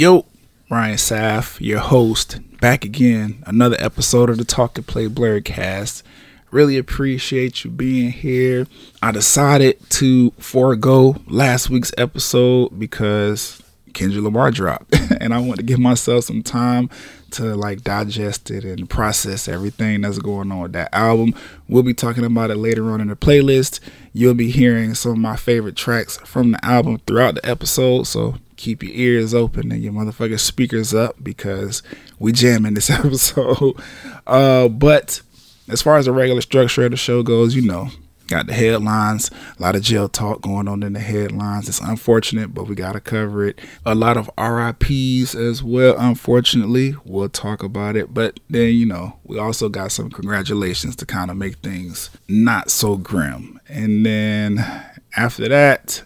Yo, Ryan Saff, your host, back again. Another episode of the Talk and Play Blurredcast. Really appreciate you being here. I decided to forego last week's episode because Kendrick Lamar dropped, and I want to give myself some time to like digest it and process everything that's going on with that album. We'll be talking about it later on in the playlist. You'll be hearing some of my favorite tracks from the album throughout the episode, so keep your ears open and your motherfucking speakers up because we jamming this episode. Uh, but as far as the regular structure of the show goes, you know, got the headlines, a lot of jail talk going on in the headlines. It's unfortunate, but we got to cover it. A lot of RIPs as well, unfortunately. We'll talk about it. But then, you know, we also got some congratulations to kind of make things not so grim. And then after that,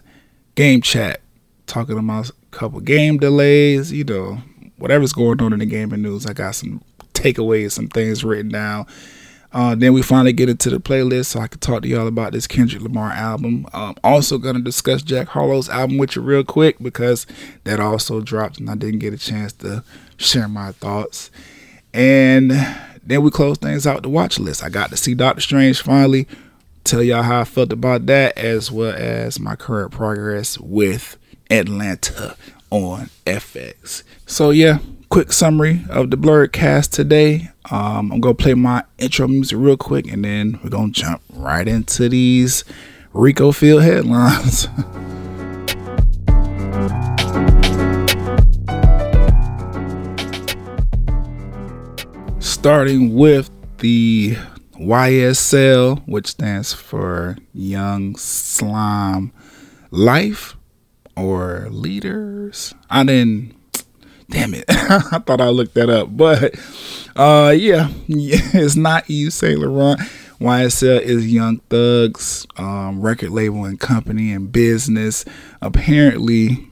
game chat, talking about couple game delays, you know, whatever's going on in the gaming news. I got some takeaways, some things written down. Uh, then we finally get into the playlist so I can talk to y'all about this Kendrick Lamar album. Um, also going to discuss Jack Harlow's album with you real quick because that also dropped and I didn't get a chance to share my thoughts. And then we close things out the watch list. I got to see Doctor Strange finally. Tell y'all how I felt about that as well as my current progress with Atlanta on FX. So yeah, quick summary of the Blurredcast today. Um, I'm gonna play my intro music real quick, and then we're gonna jump right into these Rico Field headlines. Starting with the YSL, which stands for Young Slime Life or leaders. I didn't. Damn it! I thought I looked that up, but uh, yeah, yeah it's not Yves Saint Laurent. YSL is Young Thug's um, record label and company and business. Apparently,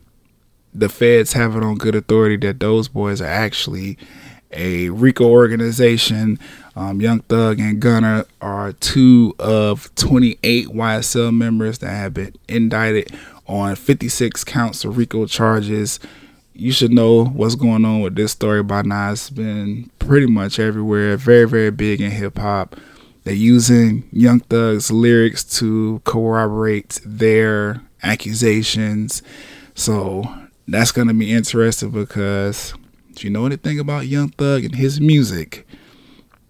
the feds have it on good authority that those boys are actually a RICO organization. Um, Young Thug and Gunna are two of 28 YSL members that have been indicted on 56 counts of RICO charges. You should know what's going on with this story by now. It's been pretty much everywhere, very, very big in hip hop. They're using Young Thug's lyrics to corroborate their accusations. So that's going to be interesting because if you know anything about Young Thug and his music,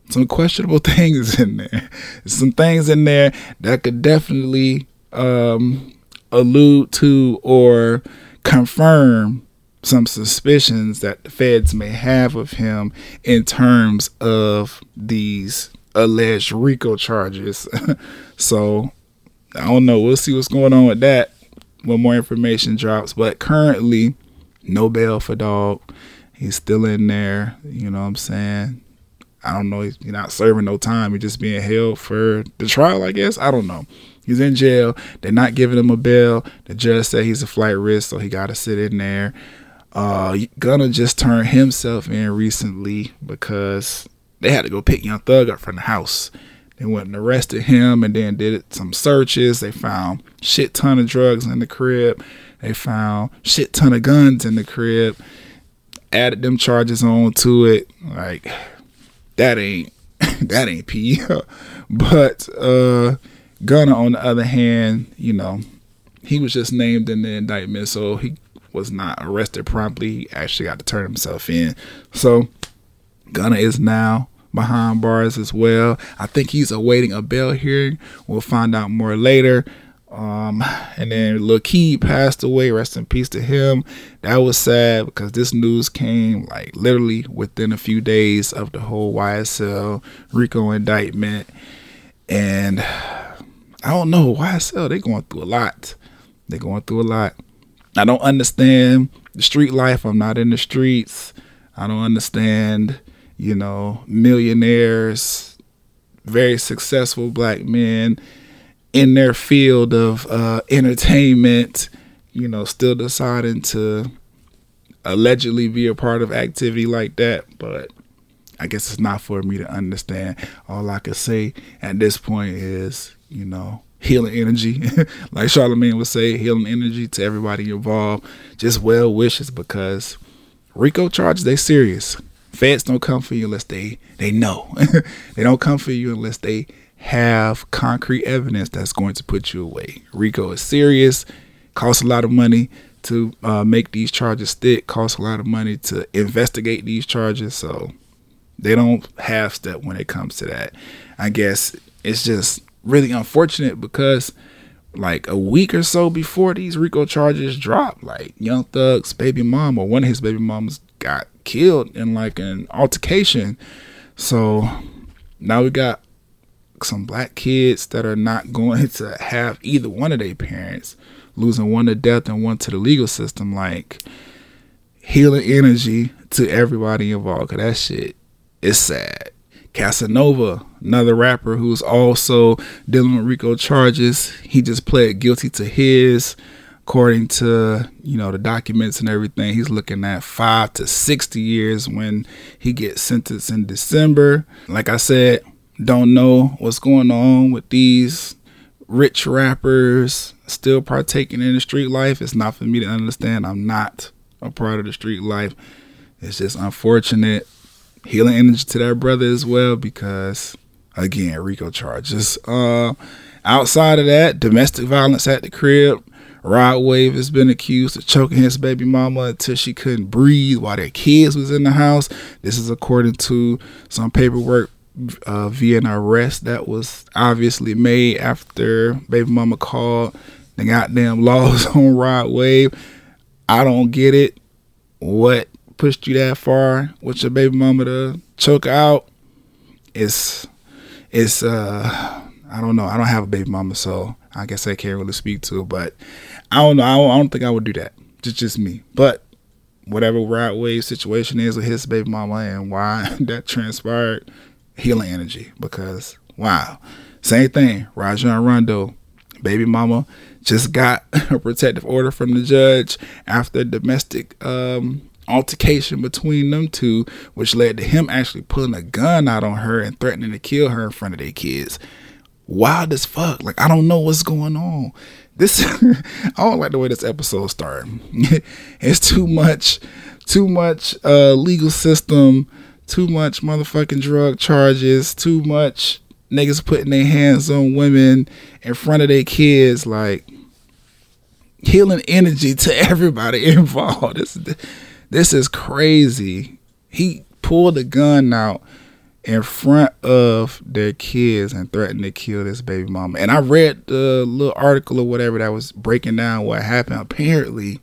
some questionable things in there. Some things in there that could definitely um, allude to or confirm some suspicions that the feds may have of him in terms of these alleged RICO charges. so I don't know. We'll see what's going on with that when more information drops. But currently, no bail for dog. He's still in there. You know what I'm saying? I don't know. He's not serving no time. He's just being held for the trial, I guess. I don't know. He's in jail. They're not giving him a bail. The judge said he's a flight risk, so he got to sit in there. Uh, Gunna just turned himself in recently because they had to go pick Young Thug up from the house. They went and arrested him and then did some searches. They found shit ton of drugs in the crib. They found shit ton of guns in the crib. Added them charges on to it. Like that ain't that ain't P. but uh Gunna, on the other hand, you know, he was just named in the indictment, so he was not arrested promptly. He actually got to turn himself in. So Gunna is now behind bars as well. I think he's awaiting a bail hearing. We'll find out more later. Um, and then Keed passed away. Rest in peace to him. That was sad because this news came like literally within a few days of the whole YSL RICO indictment. And I don't know YSL. They going through a lot. They going through a lot. I don't understand the street life. I'm not in the streets. I don't understand, you know, millionaires, very successful black men in their field of uh, entertainment, you know, still deciding to allegedly be a part of activity like that. But I guess it's not for me to understand. All I can say at this point is you know, healing energy. like Charlemagne would say, healing energy to everybody involved. Just well wishes because RICO charges, they serious. Feds don't come for you unless they they know. they don't come for you unless they have concrete evidence that's going to put you away. RICO is serious, costs a lot of money to uh, make these charges stick, costs a lot of money to investigate these charges. So they don't half step when it comes to that. I guess it's just really unfortunate because like a week or so before these RICO charges dropped, like Young Thug's baby mom or one of his baby moms got killed in like an altercation. So now we got some black kids that are not going to have either one of their parents losing one to death and one to the legal system. Like healing energy to everybody involved. Cause that shit is sad. Casanova, another rapper who's also dealing with RICO charges. He just pled guilty to his. According to you know the documents and everything, he's looking at five to sixty years when he gets sentenced in December. Like I said, don't know what's going on with these rich rappers still partaking in the street life. It's not for me to understand. I'm not a part of the street life. It's just unfortunate healing energy to that brother as well because again RICO charges. Uh, outside of that, domestic violence at the crib. Rod Wave has been accused of choking his baby mama until she couldn't breathe while their kids was in the house. This is according to some paperwork uh, via an arrest that was obviously made after baby mama called the goddamn laws on Rod Wave. I don't get it. What pushed you that far with your baby mama to choke out, it's it's uh I don't know. I don't have a baby mama, so I guess I can't really speak to it. But I don't know. I don't, I don't think I would do that. Just just me. But whatever Rod Wave situation is with his baby mama and why that transpired, healing energy. Because wow, same thing. Rajon Rondo, baby mama, just got a protective order from the judge after domestic um, altercation between them two, which led to him actually pulling a gun out on her and threatening to kill her in front of their kids. Wild as fuck. Like I don't know what's going on. This I don't like the way this episode started. it's too much, too much uh, legal system, too much motherfucking drug charges, too much niggas putting their hands on women in front of their kids. Like healing energy to everybody involved. This is crazy. He pulled a gun out in front of their kids and threatened to kill this baby mama. And I read the little article or whatever that was breaking down what happened. Apparently,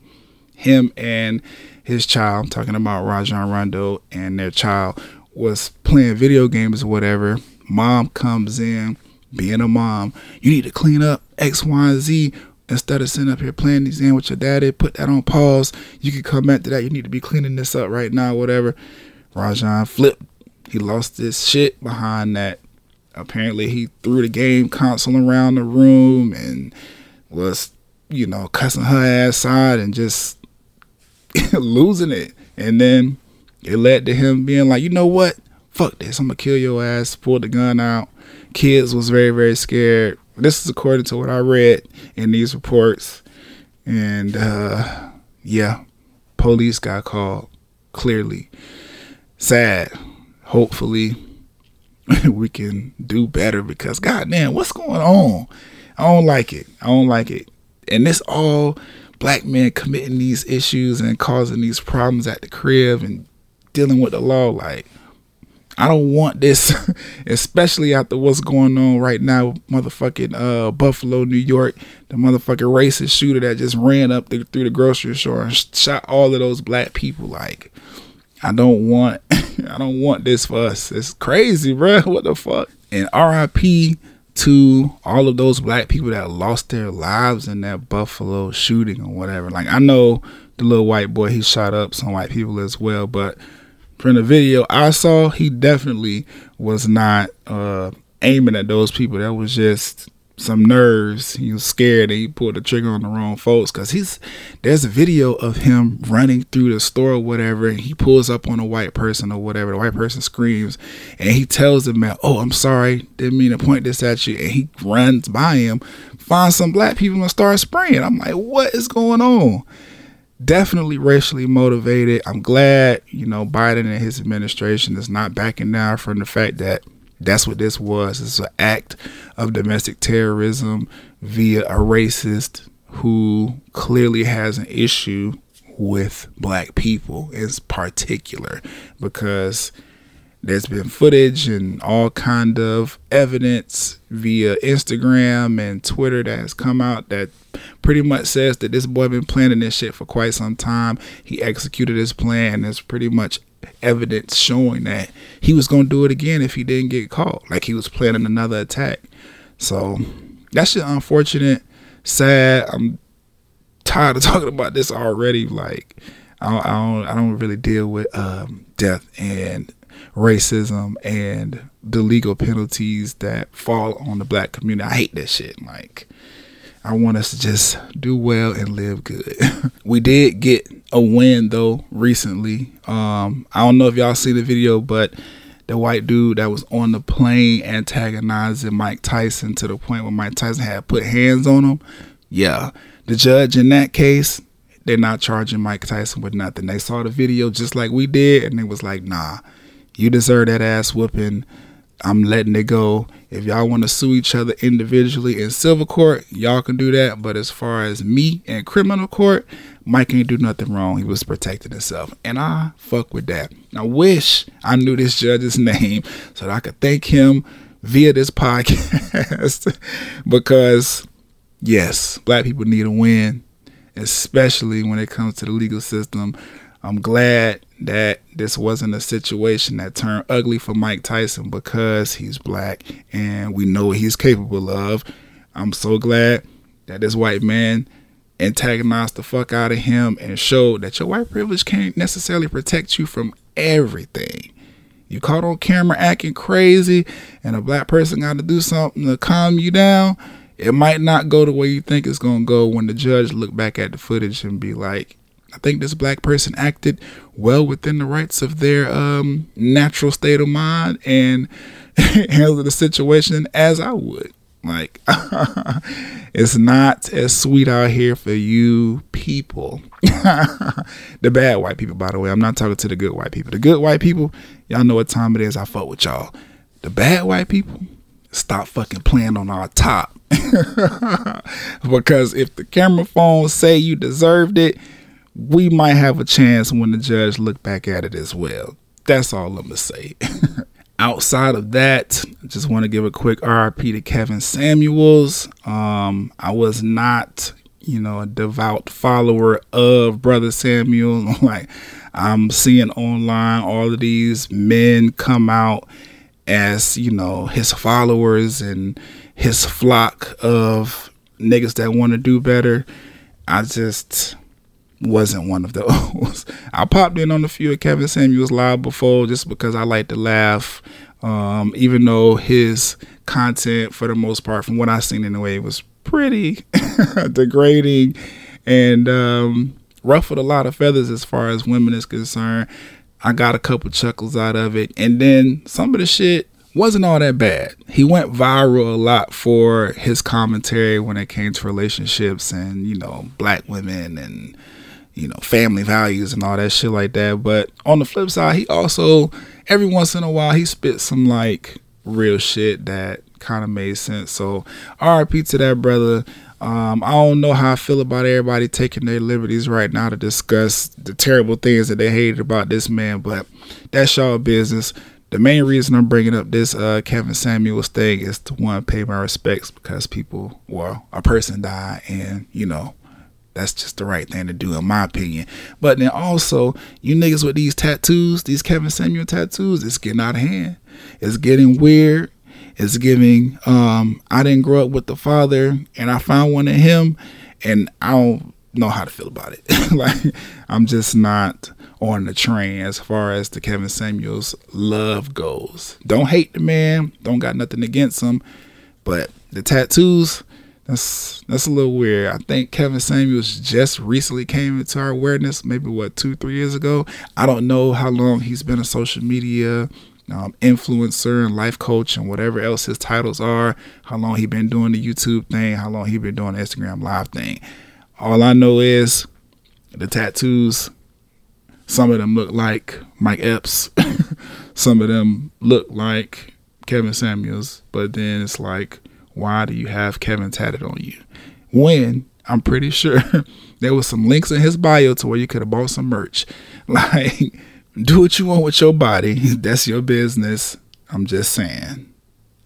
him and his child, I'm talking about Rajon Rondo and their child, was playing video games or whatever. Mom comes in, being a mom, you need to clean up X, Y, and Z instead of sitting up here playing these games with your daddy, put that on pause. You can come back to that. You need to be cleaning this up right now, whatever. Rajon flipped. He lost his shit behind that. Apparently, he threw the game console around the room and was, you know, cussing her ass out and just losing it. And then it led to him being like, you know what? Fuck this. I'm going to kill your ass. Pulled the gun out. Kids was very, very scared this is according to what I read in these reports. And uh, yeah, police got called. Clearly, sad. Hopefully, we can do better because goddamn, what's going on? I don't like it. I don't like it. And this all black men committing these issues and causing these problems at the crib and dealing with the law. Like, I don't want this, especially after what's going on right now, motherfucking uh, Buffalo, New York, the motherfucking racist shooter that just ran up the, through the grocery store and shot all of those black people. Like, I don't want, I don't want this for us. It's crazy, bro. What the fuck? And R.I.P. to all of those black people that lost their lives in that Buffalo shooting or whatever. Like, I know the little white boy he shot up some white people as well, but from the video I saw, he definitely was not uh, aiming at those people. That was just some nerves. He was scared and he pulled the trigger on the wrong folks. Cause he's there's a video of him running through the store or whatever, and he pulls up on a white person or whatever. The white person screams and he tells the man, "Oh, I'm sorry, didn't mean to point this at you." And he runs by him, finds some black people and starts spraying. I'm like, what is going on? Definitely racially motivated. I'm glad, you know, Biden and his administration is not backing down from the fact that that's what this was. It's an act of domestic terrorism via a racist who clearly has an issue with black people in particular because there's been footage and all kind of evidence via Instagram and Twitter that has come out that pretty much says that this boy been planning this shit for quite some time. He executed his plan. There's pretty much evidence showing that he was to do it again if he didn't get caught. Like he was planning another attack. So that's just unfortunate, sad. I'm tired of talking about this already. Like I don't, I don't, I don't really deal with um, death and racism and the legal penalties that fall on the black community. I hate that shit. Like I want us to just do well and live good. we did get a win though recently. Um, I don't know if y'all see the video, but the white dude that was on the plane antagonizing Mike Tyson to the point where Mike Tyson had put hands on him. Yeah, the judge in that case, they're not charging Mike Tyson with nothing. They saw the video just like we did, and they was like, "Nah, you deserve that ass whooping." I'm letting it go. If y'all want to sue each other individually in civil court, y'all can do that. But as far as me and criminal court, Mike ain't do nothing wrong. He was protecting himself. And I fuck with that. I wish I knew this judge's name so that I could thank him via this podcast. because, yes, black people need a win, especially when it comes to the legal system. I'm glad that this wasn't a situation that turned ugly for Mike Tyson because he's black and we know what he's capable of. I'm so glad that this white man antagonized the fuck out of him and showed that your white privilege can't necessarily protect you from everything. You caught on camera acting crazy and a black person got to do something to calm you down. It might not go the way you think it's going to go when the judge look back at the footage and be like, I think this black person acted well within the rights of their um, natural state of mind and handled the situation as I would. Like, it's not as sweet out here for you people. the bad white people, by the way. I'm not talking to the good white people. The good white people, y'all know what time it is. I fuck with y'all. The bad white people, stop fucking playing on our top. because if the camera phones say you deserved it, we might have a chance when the judge look back at it as well. That's all I'm gonna say. Outside of that, I just want to give a quick RIP to Kevin Samuels. Um, I was not, you know, a devout follower of Brother Samuel. like I'm seeing online all of these men come out as, you know, his followers and his flock of niggas that want to do better. I just wasn't one of those. I popped in on a few of Kevin Samuels live before just because I like to laugh. Um, even though his content, for the most part, from what I've seen anyway, was pretty degrading and um, ruffled a lot of feathers as far as women is concerned. I got a couple chuckles out of it, and then some of the shit wasn't all that bad. He went viral a lot for his commentary when it came to relationships and you know black women and you know, family values and all that shit like that. But on the flip side, he also every once in a while he spits some like real shit that kind of made sense. So RIP to that brother. Um, I don't know how I feel about everybody taking their liberties right now to discuss the terrible things that they hated about this man, but that's y'all business. The main reason I'm bringing up this uh, Kevin Samuels thing is to one pay my respects because people, well, a person died, and you know that's just the right thing to do, in my opinion. But then also, you niggas with these tattoos, these Kevin Samuel tattoos, it's getting out of hand. It's getting weird. It's giving. Um, I didn't grow up with the father, and I found one in him, and I don't know how to feel about it. like, I'm just not on the train as far as the Kevin Samuels love goes. Don't hate the man. Don't got nothing against him, but the tattoos that's that's a little weird. I think Kevin Samuels just recently came into our awareness, maybe what two, three years ago. I don't know how long he's been a social media um, influencer and life coach and whatever else his titles are. How long he been doing the YouTube thing? How long he been doing the Instagram live thing? All I know is The tattoos, some of them look like Mike Epps. some of them look like Kevin Samuels. But then it's like, why do you have Kevin tatted on you? When I'm pretty sure there was some links in his bio to where you could have bought some merch. Like, do what you want with your body. That's your business. I'm just saying.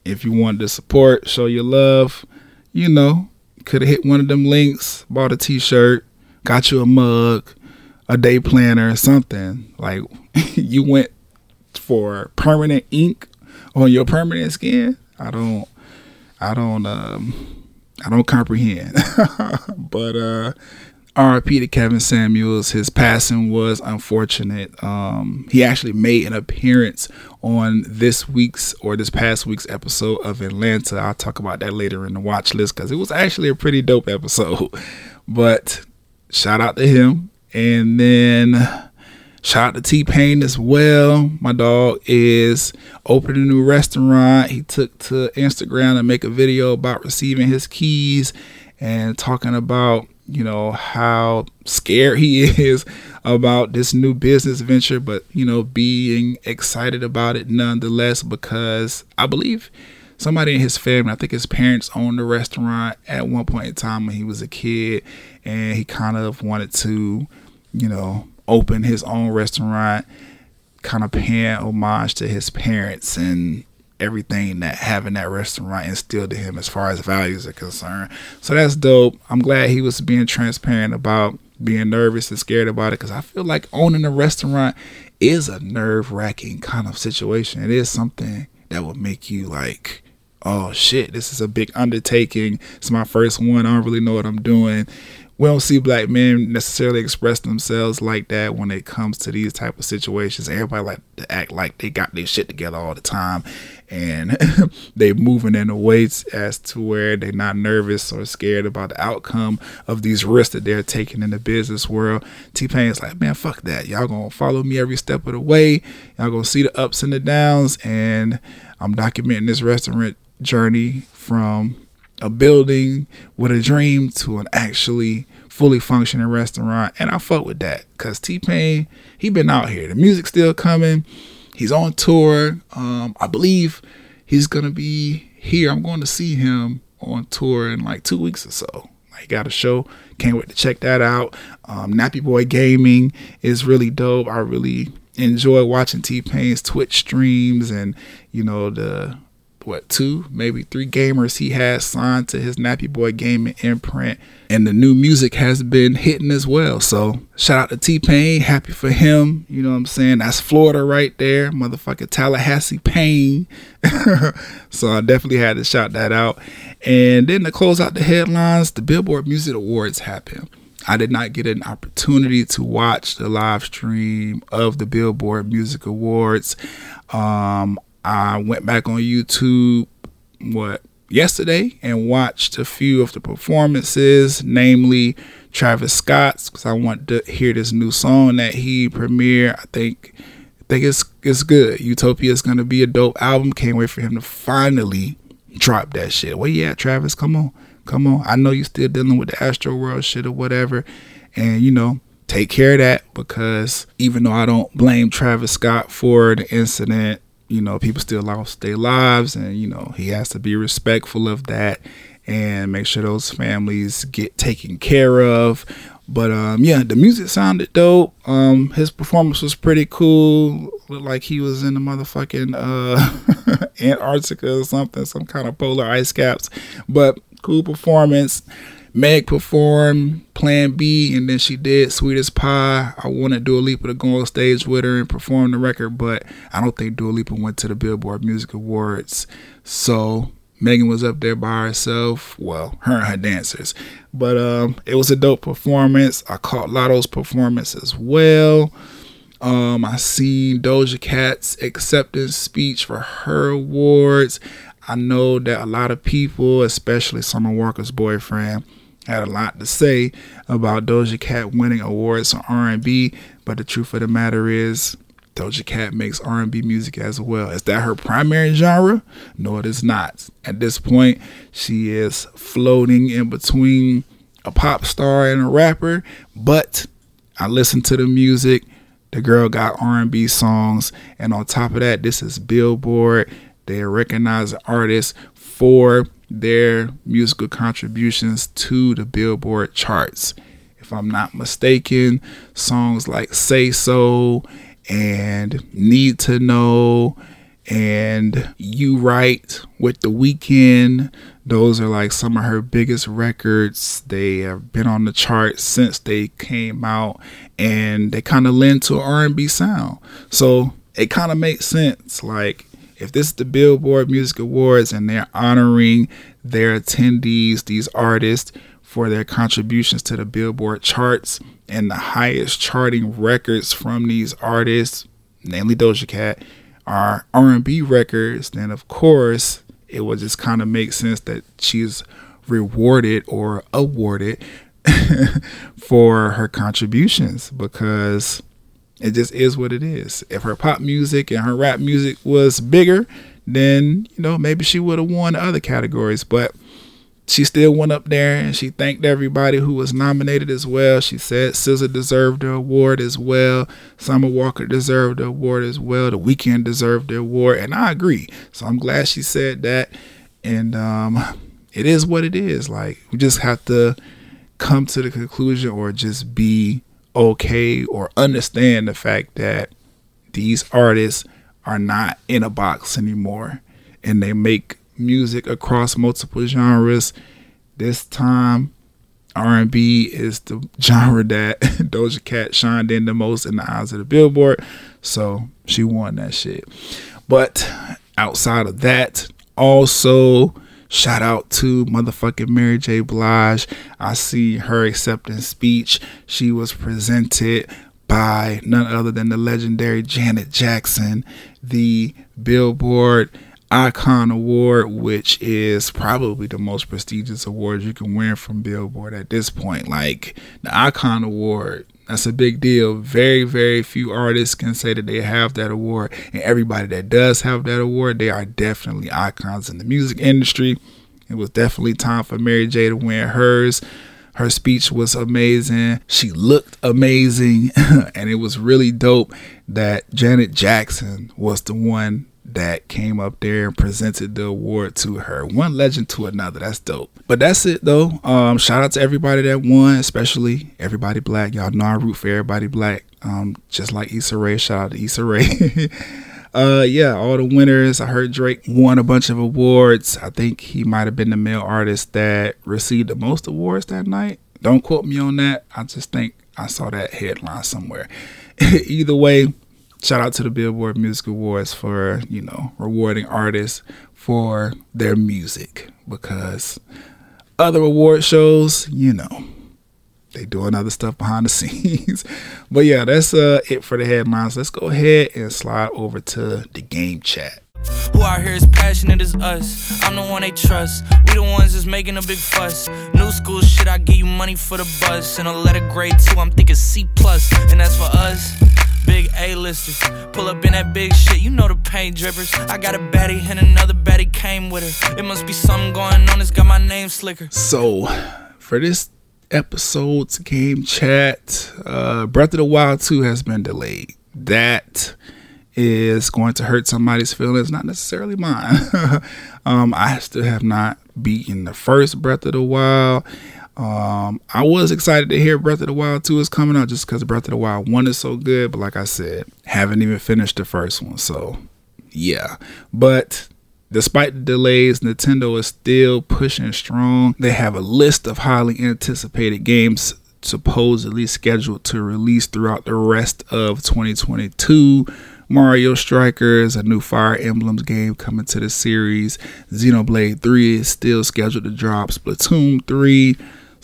If you wanted to support, show your love, you know, could have hit one of them links, bought a t-shirt, got you a mug, a day planner or something. Like you went for permanent ink on your permanent skin. I don't I don't um I don't comprehend. but uh RIP to Kevin Samuels. His passing was unfortunate. Um, he actually made an appearance on this week's or this past week's episode of Atlanta. I'll talk about that later in the watch list because it was actually a pretty dope episode. But shout out to him. And then shout out to T Pain as well. My dog is opening a new restaurant. He took to Instagram to make a video about receiving his keys and talking about you know how scared he is about this new business venture but you know being excited about it nonetheless because i believe somebody in his family i think his parents owned a restaurant at one point in time when he was a kid and he kind of wanted to you know open his own restaurant kind of paying homage to his parents and everything that having that restaurant instilled to him as far as values are concerned. So that's dope. I'm glad he was being transparent about being nervous and scared about it because I feel like owning a restaurant is a nerve wracking kind of situation. It is something that will make you like, oh shit, this is a big undertaking. It's my first one. I don't really know what I'm doing we don't see black men necessarily express themselves like that when it comes to these type of situations. Everybody like to act like they got their shit together all the time, and they moving in a way as to where they're not nervous or scared about the outcome of these risks that they're taking in the business world. T Pain's like, man, fuck that. Y'all gonna follow me every step of the way. Y'all gonna see the ups and the downs, and I'm documenting this restaurant journey from a building with a dream to an actually fully functioning restaurant. And I fuck with that because T Pain, he been out here. The music's still coming. He's on tour. Um, I believe he's gonna be here. I'm going to see him on tour in like two weeks or so. He got a show. Can't wait to check that out. Um, Nappy Boy Gaming is really dope. I really enjoy watching T Pain's Twitch streams and you know the what two, maybe three gamers he has signed to his Nappy Boy Gaming imprint, and the new music has been hitting as well. So shout out to T Pain, happy for him. You know what I'm saying? That's Florida right there, motherfucking Tallahassee Pain. so I definitely had to shout that out. And then to close out the headlines, the Billboard Music Awards happened. I did not get an opportunity to watch the live stream of the Billboard Music Awards. Um, I went back on YouTube, what, yesterday and watched a few of the performances, namely Travis Scott's, because I want to hear this new song that he premiered. I think I think it's it's good. Utopia is gonna be a dope album. Can't wait for him to finally drop that shit. Well, yeah, Travis, come on, come on. I know you're still dealing with the Astroworld shit or whatever, and you know, take care of that because even though I don't blame Travis Scott for the incident you know, people still lost their lives, and you know, he has to be respectful of that and make sure those families get taken care of. But um, yeah, the music sounded dope. Um, his performance was pretty cool. Looked like he was in the motherfucking uh, Antarctica or something, some kind of polar ice caps. But cool performance. Meg performed Plan B, and then she did Sweetest Pie. I wanted Dua Lipa to go on stage with her and perform the record, but I don't think Dua Lipa went to the Billboard Music Awards. So Megan was up there by herself. Well, her and her dancers. But um, it was a dope performance. I caught Latto's performance as well. Um, I seen Doja Cat's acceptance speech for her awards. I know that a lot of people, especially Summer Walker's boyfriend, had a lot to say about Doja Cat winning awards on R&B, but the truth of the matter is Doja Cat makes R&B music as well. Is that her primary genre? No, it is not. At this point, she is floating in between a pop star and a rapper, but I listen to the music. The girl got R&B songs, and on top of that, this is Billboard. They recognize artists for their musical contributions to the Billboard charts. If I'm not mistaken, songs like Say So and Need to Know and You Right with The Weeknd. Those are like some of her biggest records. They have been on the chart since they came out and they kind of lend to R&B sound. So it kind of makes sense. Like if this is the Billboard Music Awards and they're honoring their attendees, these artists, for their contributions to the Billboard charts and the highest charting records from these artists, namely Doja Cat, are R&B records, then of course it would just kind of make sense that she's rewarded or awarded for her contributions because it just is what it is. If her pop music and her rap music was bigger, then you know maybe she would have won other categories, but she still went up there and she thanked everybody who was nominated as well. She said SZA deserved the award as well. Summer Walker deserved the award as well. The Weeknd deserved the award, and I agree. So I'm glad she said that. And um, it is what it is. Like we just have to come to the conclusion, or just be okay, or understand the fact that these artists are not in a box anymore, and they make music across multiple genres. This time, R&B is the genre that Doja Cat shined in the most in the eyes of the Billboard, so she won that shit. But outside of that, also shout out to motherfucking Mary J. Blige. I see her acceptance speech. She was presented by none other than the legendary Janet Jackson, the Billboard Icon Award, which is probably the most prestigious award you can win from Billboard at this point. Like the Icon Award, that's a big deal. Very, very few artists can say that they have that award. And everybody that does have that award, they are definitely icons in the music industry. It was definitely time for Mary J to win hers. Her speech was amazing. She looked amazing. and it was really dope that Janet Jackson was the one that came up there and presented the award to her. One legend to another. That's dope. But that's it though. Um, shout out to everybody that won, especially everybody black. Y'all know I root for everybody black. Um, just like Issa Rae. Shout out to Issa Rae. uh, yeah, all the winners. I heard Drake won a bunch of awards. I think he might have been the male artist that received the most awards that night. Don't quote me on that. I just think I saw that headline somewhere. Either way, shout out to the Billboard Music Awards for, you know, rewarding artists for their music because other award shows, you know, they doing other stuff behind the scenes. but yeah, that's uh, it for the headlines. Let's go ahead and slide over to the game chat. Who out here as passionate as us? I'm the one they trust. We the ones that's making a big fuss. New school shit, I give you money for the bus. And a letter grade two, I'm thinking C plus. And that's for us. Big A-listers, pull up in that big shit, you know the paint drippers. I got a baddie and another baddie came with her. It must be something going on, it's got my name slicker. So, for this episode's game chat, uh, Breath of the Wild 2 has been delayed. That is going to hurt somebody's feelings, not necessarily mine. um, I still have not beaten the first Breath of the Wild. Um, I was excited to hear Breath of the Wild 2 is coming out just because Breath of the Wild 1 is so good, but like I said, haven't even finished the first one. So, yeah. But despite the delays, Nintendo is still pushing strong. They have a list of highly anticipated games supposedly scheduled to release throughout the rest of 2022. Mario Strikers, a new Fire Emblems game coming to the series. Xenoblade 3 is still scheduled to drop. Splatoon 3,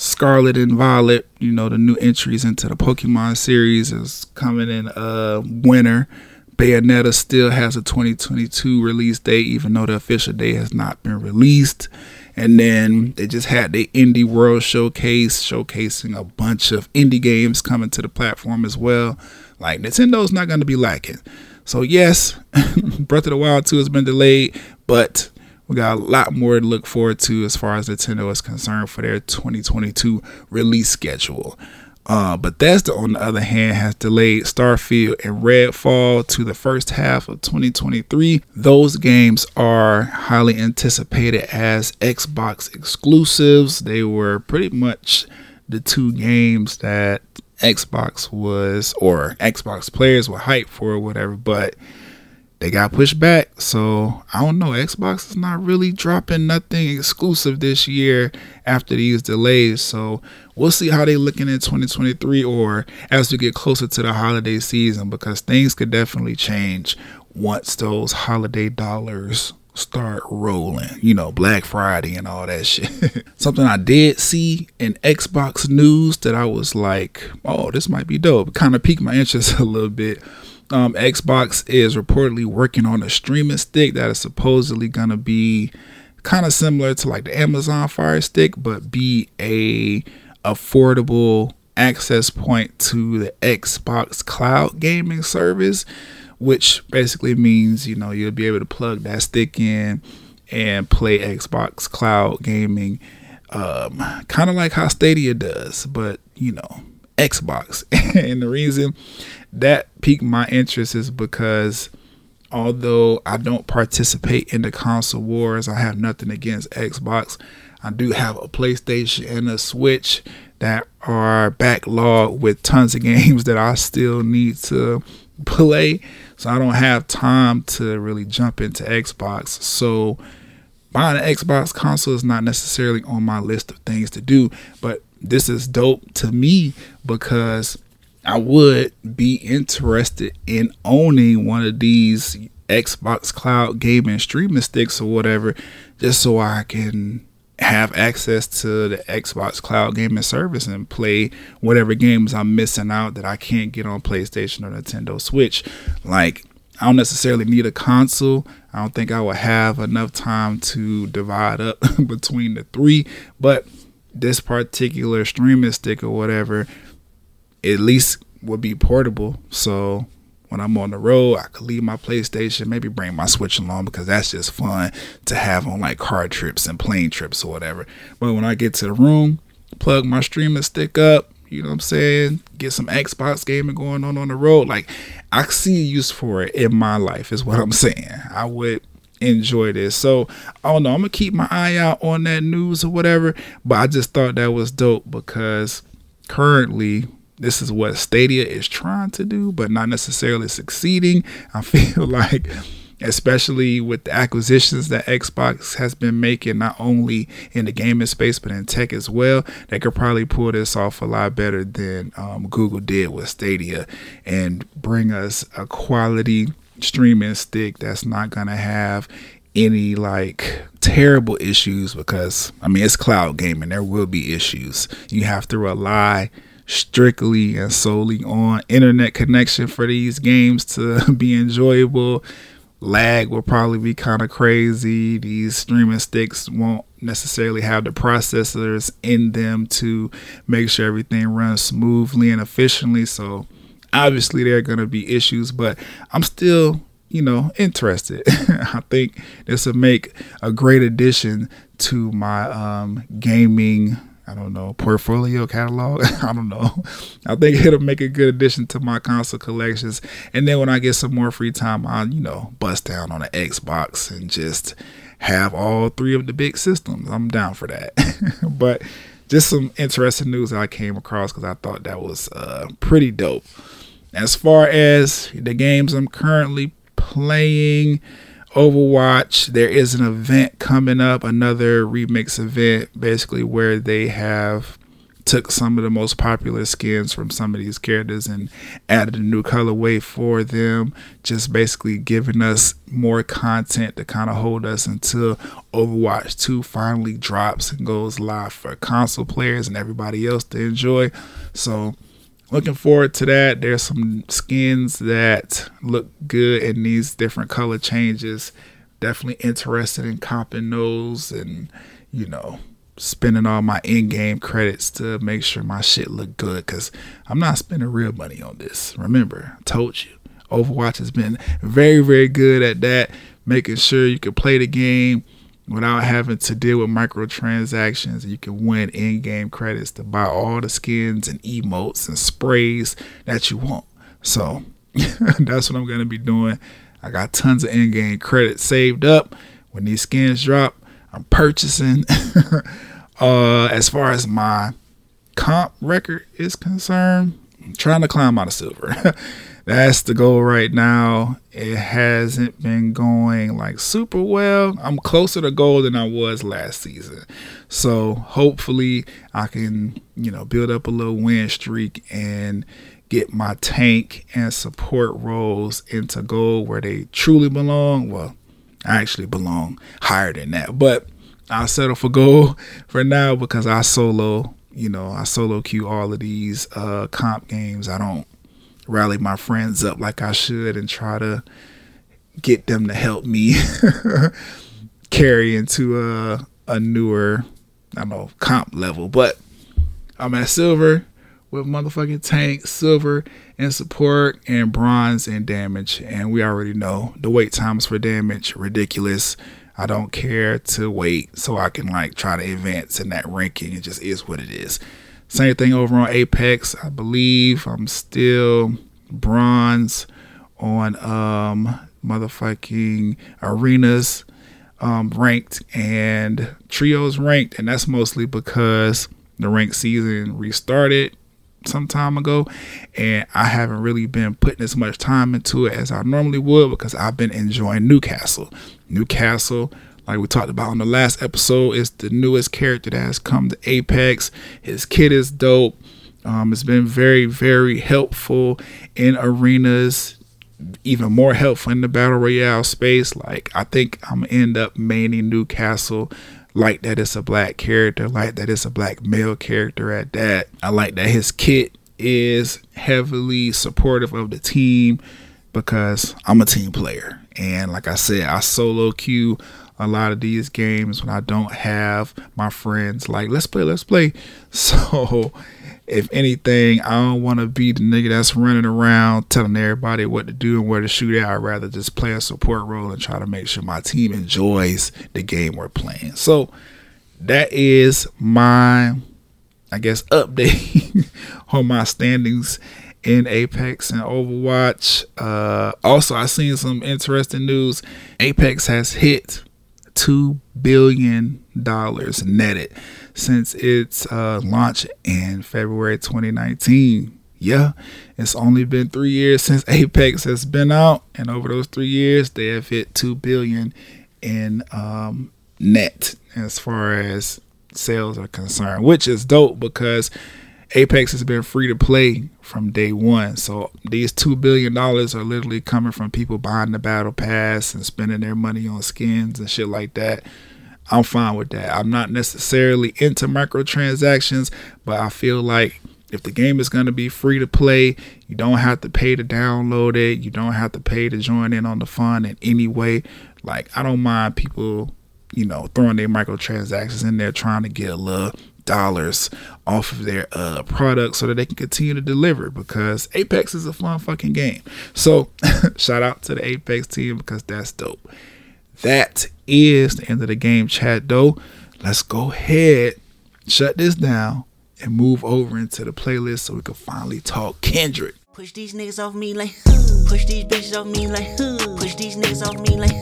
Scarlet and Violet, you know, the new entries into the Pokemon series is coming in uh winter. Bayonetta still has a 2022 release date, even though the official date has not been released. And then they just had the Indie World Showcase, showcasing a bunch of indie games coming to the platform as well. Like Nintendo's not going to be lacking. So yes, Breath of the Wild 2 has been delayed, but we got a lot more to look forward to as far as Nintendo is concerned for their 2022 release schedule. Uh, Bethesda, on the other hand, has delayed Starfield and Redfall to the first half of 2023. Those games are highly anticipated as Xbox exclusives. They were pretty much the two games that Xbox was, or Xbox players were hyped for, or whatever, but they got pushed back. So I don't know. Xbox is not really dropping nothing exclusive this year after these delays. So we'll see how they looking in 2023 or as we get closer to the holiday season because things could definitely change once those holiday dollars start rolling. You know, Black Friday and all that shit. Something I did see in Xbox news that I was like, oh, this might be dope. Kind of piqued my interest a little bit um, Xbox is reportedly working on a streaming stick that is supposedly gonna be kind of similar to like the Amazon Fire Stick, but be a affordable access point to the Xbox Cloud gaming service, which basically means you know you'll be able to plug that stick in and play Xbox Cloud gaming, um, kind of like how Stadia does, but you know Xbox. and the reason that piqued my interest is because although I don't participate in the console wars, I have nothing against Xbox. I do have a PlayStation and a Switch that are backlogged with tons of games that I still need to play. So I don't have time to really jump into Xbox. So buying an Xbox console is not necessarily on my list of things to do, but this is dope to me because I would be interested in owning one of these Xbox Cloud gaming streaming sticks or whatever, just so I can have access to the Xbox Cloud gaming service and play whatever games I'm missing out that I can't get on PlayStation or Nintendo Switch. Like, I don't necessarily need a console. I don't think I will have enough time to divide up between the three, but this particular streaming stick or whatever at least would be portable. So when I'm on the road, I could leave my PlayStation, maybe bring my Switch along because that's just fun to have on like car trips and plane trips or whatever. But when I get to the room, plug my streaming stick up, you know what I'm saying? Get some Xbox gaming going on on the road. Like I see use for it in my life is what I'm saying. I would enjoy this. So I don't know. I'm gonna keep my eye out on that news or whatever. But I just thought that was dope because currently this is what Stadia is trying to do, but not necessarily succeeding. I feel like especially with the acquisitions that Xbox has been making, not only in the gaming space but in tech as well. They could probably pull this off a lot better than um, Google did with Stadia and bring us a quality streaming stick that's not gonna have any like terrible issues because I mean it's cloud gaming. There will be issues. You have to rely strictly and solely on internet connection for these games to be enjoyable. Lag will probably be kind of crazy. These streaming sticks won't necessarily have the processors in them to make sure everything runs smoothly and efficiently. So obviously there are going to be issues, but I'm still, you know, interested. I think this will make a great addition to my um, gaming I don't know, portfolio catalog. I don't know. I think it'll make a good addition to my console collections. And then when I get some more free time, I'll, you know, bust down on an Xbox and just have all three of the big systems. I'm down for that. but just some interesting news that I came across because I thought that was uh, pretty dope. As far as the games I'm currently playing, Overwatch, there is an event coming up, another remix event, basically where they have took some of the most popular skins from some of these characters and added a new colorway for them, just basically giving us more content to kind of hold us until Overwatch 2 finally drops and goes live for console players and everybody else to enjoy. So looking forward to that. There's some skins that look good in these different color changes. Definitely interested in copping those and, you know, spending all my in-game credits to make sure my shit look good because I'm not spending real money on this. Remember, I told you. Overwatch has been very, very good at that, making sure you can play the game without having to deal with microtransactions. You can win in-game credits to buy all the skins and emotes and sprays that you want. So that's what I'm gonna be doing. I got tons of in-game credits saved up. When these skins drop, I'm purchasing. uh, as far as my comp record is concerned, I'm trying to climb out of silver. That's the goal right now. It hasn't been going like super well. I'm closer to goal than I was last season. So hopefully I can, you know, build up a little win streak and get my tank and support roles into gold where they truly belong. Well, I actually belong higher than that, but I'll settle for gold for now because I solo, you know, I solo queue all of these uh, comp games. I don't rally my friends up like I should and try to get them to help me carry into a a newer, I don't know, comp level. But I'm at silver with motherfucking tank, silver and support, and bronze and damage. And we already know the wait times for damage ridiculous. I don't care to wait so I can like try to advance in that ranking. It just is what it is. Same thing over on Apex. I believe I'm still bronze on um motherfucking arenas um ranked and trios ranked and that's mostly because the ranked season restarted some time ago and I haven't really been putting as much time into it as I normally would because I've been enjoying Newcastle. Newcastle like we talked about on the last episode, is the newest character that has come to Apex. His kit is dope. Um, it's been very, very helpful in arenas, even more helpful in the battle royale space. Like I think I'm gonna end up maining Newcastle. Like that it's a black character, like that it's a black male character at that. I like that his kit is heavily supportive of the team because I'm a team player. And like I said, I solo queue a lot of these games when I don't have my friends like let's play, let's play. So if anything, I don't want to be the nigga that's running around telling everybody what to do and where to shoot at. I'd rather just play a support role and try to make sure my team enjoys the game we're playing. So that is my, I guess, update on my standings in Apex and Overwatch. Uh, also, I seen some interesting news. Apex has hit two billion dollars netted since its uh, launch in February 2019. Yeah, it's only been three years since Apex has been out, and over those three years, they have hit two billion in um, net as far as sales are concerned, which is dope because Apex has been free to play from day one. So these two billion dollars are literally coming from people buying the battle pass and spending their money on skins and shit like that. I'm fine with that. I'm not necessarily into microtransactions, but I feel like if the game is going to be free to play, you don't have to pay to download it. You don't have to pay to join in on the fun in any way. Like, I don't mind people, you know, throwing their microtransactions in there trying to get a little dollars off of their uh, product so that they can continue to deliver because Apex is a fun fucking game. So, shout out to the Apex team because that's dope. That is the end of the game chat, though. Let's go ahead, shut this down, and move over into the playlist so we can finally talk Kendrick. Push these niggas off me like, push these bitches off me like, push these niggas off me like,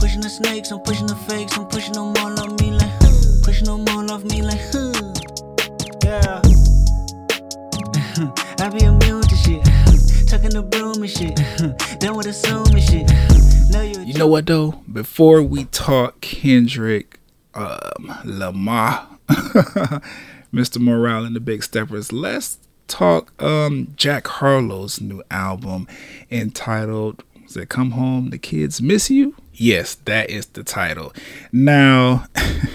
pushing the snakes, I'm pushing the fakes, I'm pushing them all off me like, pushing them all off me like, yeah. I be immune to shit, tucking the broom and shit, done with assuming shit. You know what though? Before we talk Kendrick, um, Lamar, Mr. Morale and the Big Steppers, let's talk um Jack Harlow's new album entitled "Does it Come Home, the Kids Miss You?" Yes, that is the title. Now,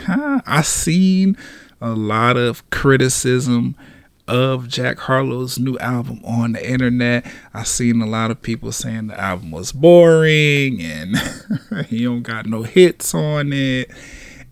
I seen a lot of criticism of Jack Harlow's new album on the internet. I seen a lot of people saying the album was boring and he don't got no hits on it.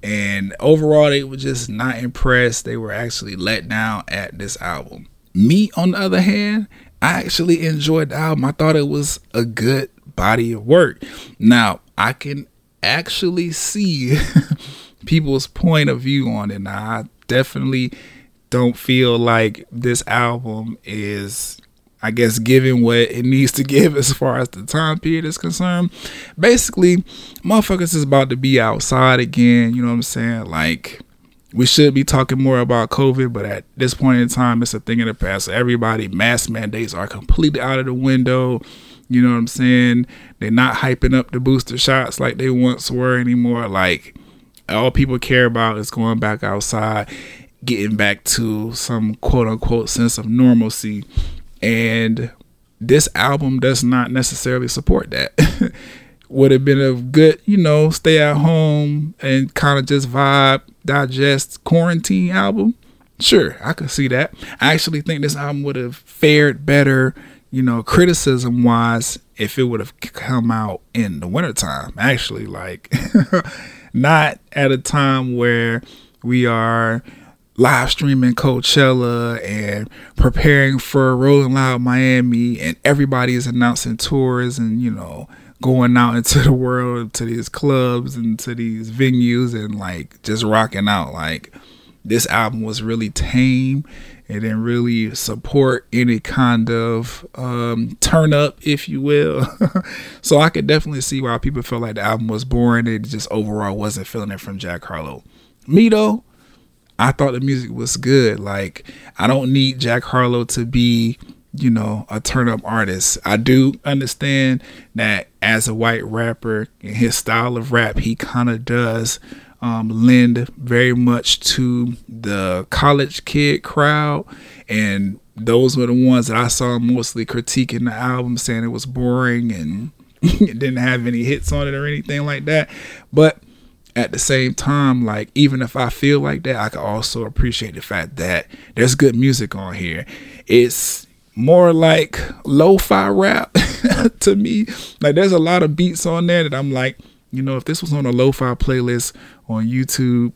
And overall, they were just not impressed. They were actually let down at this album. Me, on the other hand, I actually enjoyed the album. I thought it was a good body of work. Now, I can actually see people's point of view on it. Now, I definitely don't feel like this album is I guess giving what it needs to give as far as the time period is concerned. Basically, motherfuckers is about to be outside again, you know what I'm saying? Like we should be talking more about COVID, but at this point in time, it's a thing in the past. Everybody, mask mandates are completely out of the window. You know what I'm saying? They're not hyping up the booster shots like they once were anymore. Like all people care about is going back outside, getting back to some quote unquote sense of normalcy. And this album does not necessarily support that. Would have been a good, you know, stay at home and kind of just vibe, digest quarantine album. Sure, I could see that. I actually think this album would have fared better you know, criticism wise, if it would have come out in the wintertime, actually, like not at a time where we are live streaming Coachella and preparing for Rolling Loud Miami, and everybody is announcing tours and, you know, going out into the world to these clubs and to these venues and like just rocking out. Like, this album was really tame it didn't really support any kind of um, turn up, if you will. so I could definitely see why people felt like the album was boring. It just overall wasn't feeling it from Jack Harlow. Me though, I thought the music was good. Like I don't need Jack Harlow to be, you know, a turn up artist. I do understand that as a white rapper, in his style of rap, he kind of does um, lend very much to the college kid crowd, and those were the ones that I saw mostly critiquing the album, saying it was boring and it didn't have any hits on it or anything like that. But at the same time, like even if I feel like that, I can also appreciate the fact that there's good music on here. It's more like lo-fi rap to me. Like there's a lot of beats on there that I'm like, you know, if this was on a lo-fi playlist on YouTube,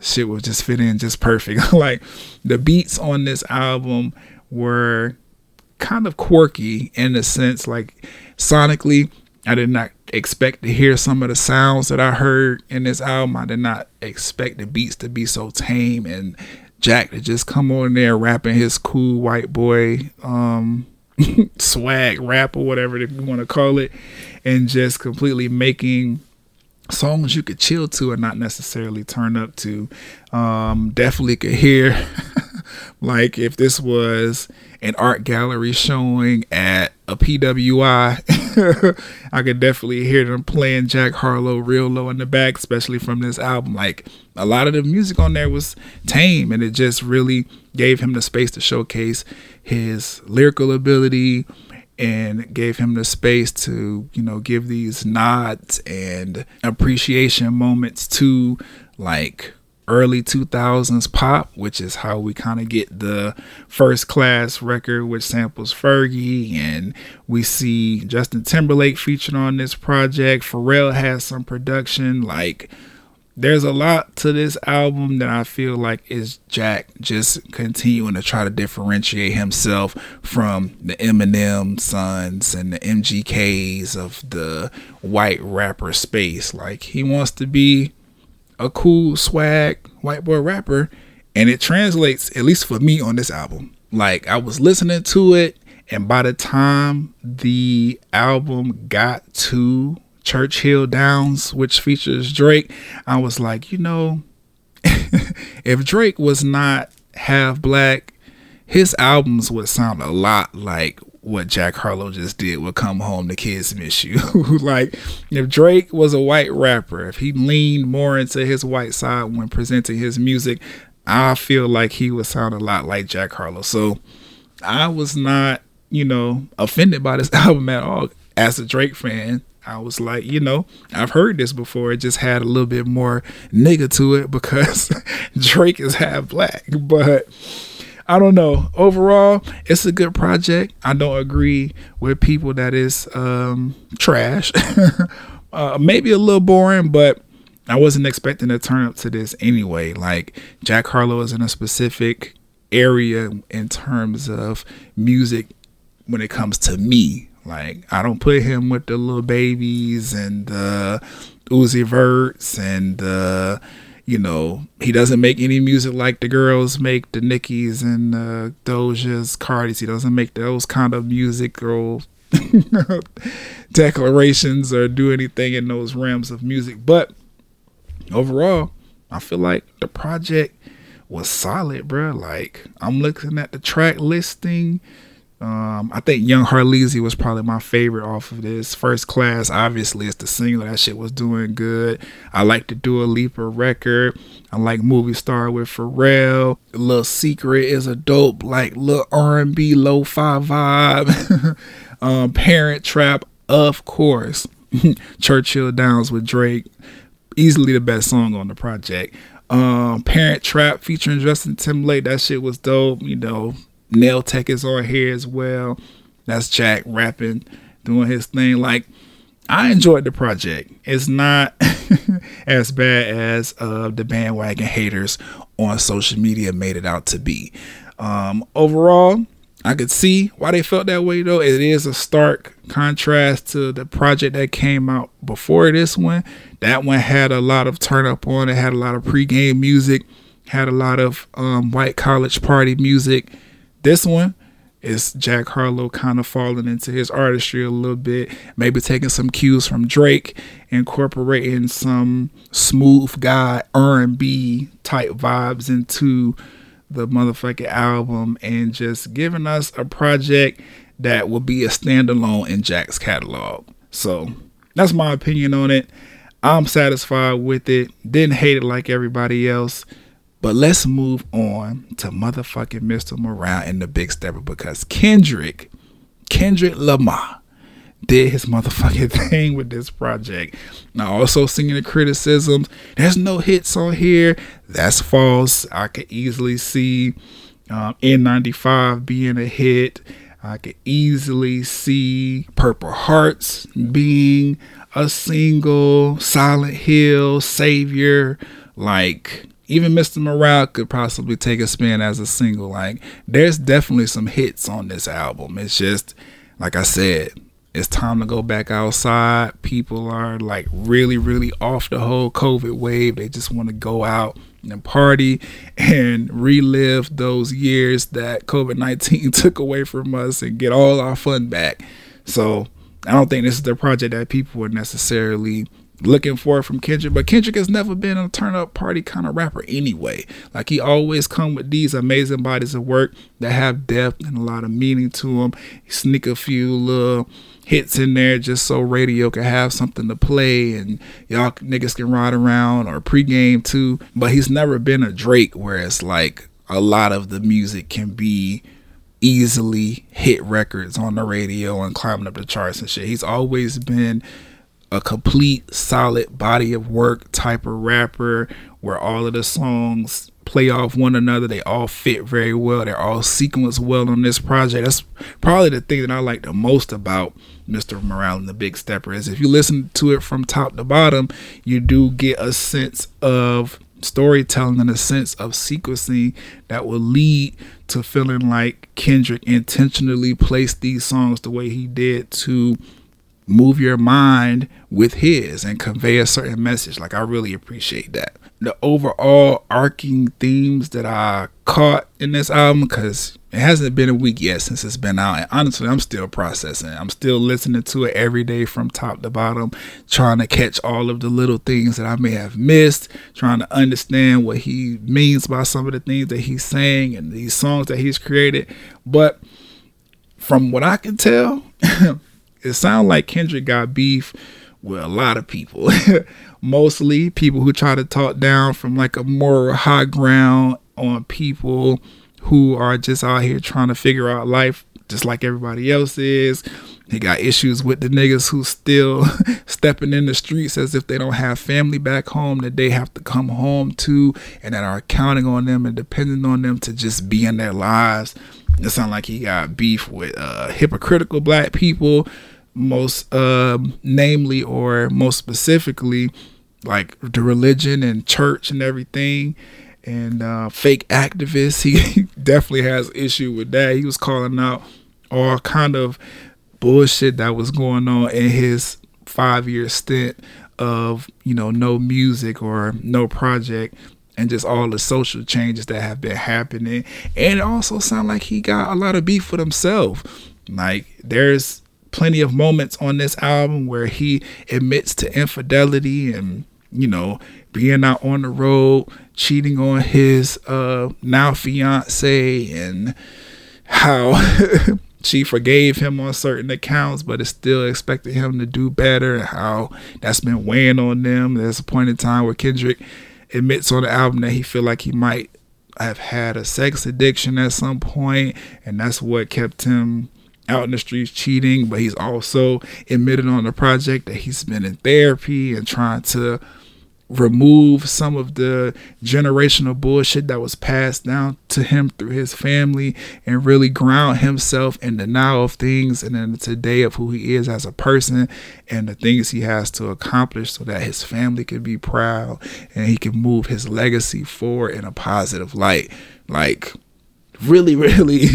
shit would just fit in just perfect. like the beats on this album were kind of quirky in a sense, like sonically, I did not expect to hear some of the sounds that I heard in this album. I did not expect the beats to be so tame and Jack to just come on there rapping his cool white boy um swag rap or whatever you want to call it and just completely making songs you could chill to and not necessarily turn up to. Um, definitely could hear like if this was an art gallery showing at a PWI, I could definitely hear them playing Jack Harlow real low in the back, especially from this album. Like a lot of the music on there was tame and it just really gave him the space to showcase his lyrical ability, and gave him the space to, you know, give these nods and appreciation moments to like early 2000s pop, which is how we kind of get the first class record, which samples Fergie. And we see Justin Timberlake featured on this project. Pharrell has some production. Like, there's a lot to this album that I feel like is Jack just continuing to try to differentiate himself from the Eminem sons and the MGKs of the white rapper space. Like he wants to be a cool swag white boy rapper and it translates at least for me on this album. Like I was listening to it and by the time the album got to Churchill Downs, which features Drake, I was like, you know, if Drake was not half black, his albums would sound a lot like what Jack Harlow just did with Come Home the Kids Miss You. like if Drake was a white rapper, if he leaned more into his white side when presenting his music, I feel like he would sound a lot like Jack Harlow. So I was not, you know, offended by this album at all as a Drake fan. I was like, you know, I've heard this before. It just had a little bit more nigga to it because Drake is half black. But I don't know. Overall, it's a good project. I don't agree with people that is um, trash. uh, maybe a little boring, but I wasn't expecting to turn up to this anyway. Like Jack Harlow is in a specific area in terms of music when it comes to me like I don't put him with the little babies and the Uzi Verts and the you know, he doesn't make any music like the girls make, the Nickies and uh, Doja's, Cardi's. He doesn't make those kind of music or declarations or do anything in those realms of music. But overall, I feel like the project was solid, bro. Like I'm looking at the track listing. Um, I think Young Harleezy was probably my favorite off of this. First Class, obviously, it's the single. That shit was doing good. I like to Dua Lipa record. I like Movie Star with Pharrell. Little Secret is a dope, like little R&B lo-fi vibe. um, Parent Trap, of course. Churchill Downs with Drake, easily the best song on the project. Um, Parent Trap featuring Justin Timberlake, that shit was dope. You know, Nail Tech is on here as well. That's Jack rapping, doing his thing. Like, I enjoyed the project. It's not as bad as uh, the bandwagon haters on social media made it out to be. Um, overall, I could see why they felt that way though. It is a stark contrast to the project that came out before this one. That one had a lot of turn up on it, had a lot of pregame music, had a lot of um, white college party music this one is Jack Harlow kind of falling into his artistry a little bit, maybe taking some cues from Drake, incorporating some smooth guy R&B type vibes into the motherfucking album and just giving us a project that will be a standalone in Jack's catalog. So, that's my opinion on it. I'm satisfied with it. Didn't hate it like everybody else. But let's move on to motherfucking Mr. Morale and the Big Stepper because Kendrick, Kendrick Lamar, did his motherfucking thing with this project. Now, also singing the criticisms. There's no hits on here. That's false. I could easily see um, N95 being a hit. I could easily see Purple Hearts being a single. Silent Hill, Savior. Like, even Mr. Morale could possibly take a spin as a single. Like, there's definitely some hits on this album. It's just, like I said, it's time to go back outside. People are like really, really off the whole COVID wave. They just want to go out and party and relive those years that COVID 19 took away from us and get all our fun back. So, I don't think this is the project that people would necessarily looking for it from Kendrick. But Kendrick has never been a turn up party kind of rapper anyway. Like he always come with these amazing bodies of work that have depth and a lot of meaning to them. Sneak a few little hits in there just so radio can have something to play and y'all niggas can ride around or pregame too. But he's never been a Drake where it's like a lot of the music can be easily hit records on the radio and climbing up the charts and shit. He's always been a complete solid body of work type of rapper where all of the songs play off one another. They all fit very well. They're all sequenced well on this project. That's probably the thing that i like the most about mr morale and the big stepper is if you listen to it from top to bottom you do get a sense of storytelling and a sense of sequencing that will lead to feeling like kendrick intentionally placed these songs the way he did to move your mind with his and convey a certain message. Like I really appreciate that. The overall arcing themes that I caught in this album, because it hasn't been a week yet since it's been out. And honestly, I'm still processing. I'm still listening to it every day from top to bottom, trying to catch all of the little things that I may have missed, trying to understand what he means by some of the things that he's saying and these songs that he's created. But from what I can tell, it sounds like Kendrick got beef with a lot of people. Mostly people who try to talk down from like a moral high ground on people who are just out here trying to figure out life just like everybody else is. He got issues with the niggas who still stepping in the streets as if they don't have family back home that they have to come home to and that are counting on them and depending on them to just be in their lives. It sounds like he got beef with uh, hypocritical black people most uh, namely or most specifically like the religion and church and everything and uh, fake activists. He definitely has issue with that. He was calling out all kind of bullshit that was going on in his five year stint of you know no music or no project and just all the social changes that have been happening. And it also sound like he got a lot of beef with himself like there's plenty of moments on this album where he admits to infidelity and you know being out on the road cheating on his uh now fiance and how she forgave him on certain accounts, but is still expecting him to do better. And how that's been weighing on them. There's a point in time where Kendrick admits on the album that he feel like he might have had a sex addiction at some point, and that's what kept him out in the streets cheating. But he's also admitted on the project that he's been in therapy and trying to remove some of the generational bullshit that was passed down to him through his family and really ground himself in the now of things and in the today of who he is as a person and the things he has to accomplish so that his family can be proud and he can move his legacy forward in a positive light like really really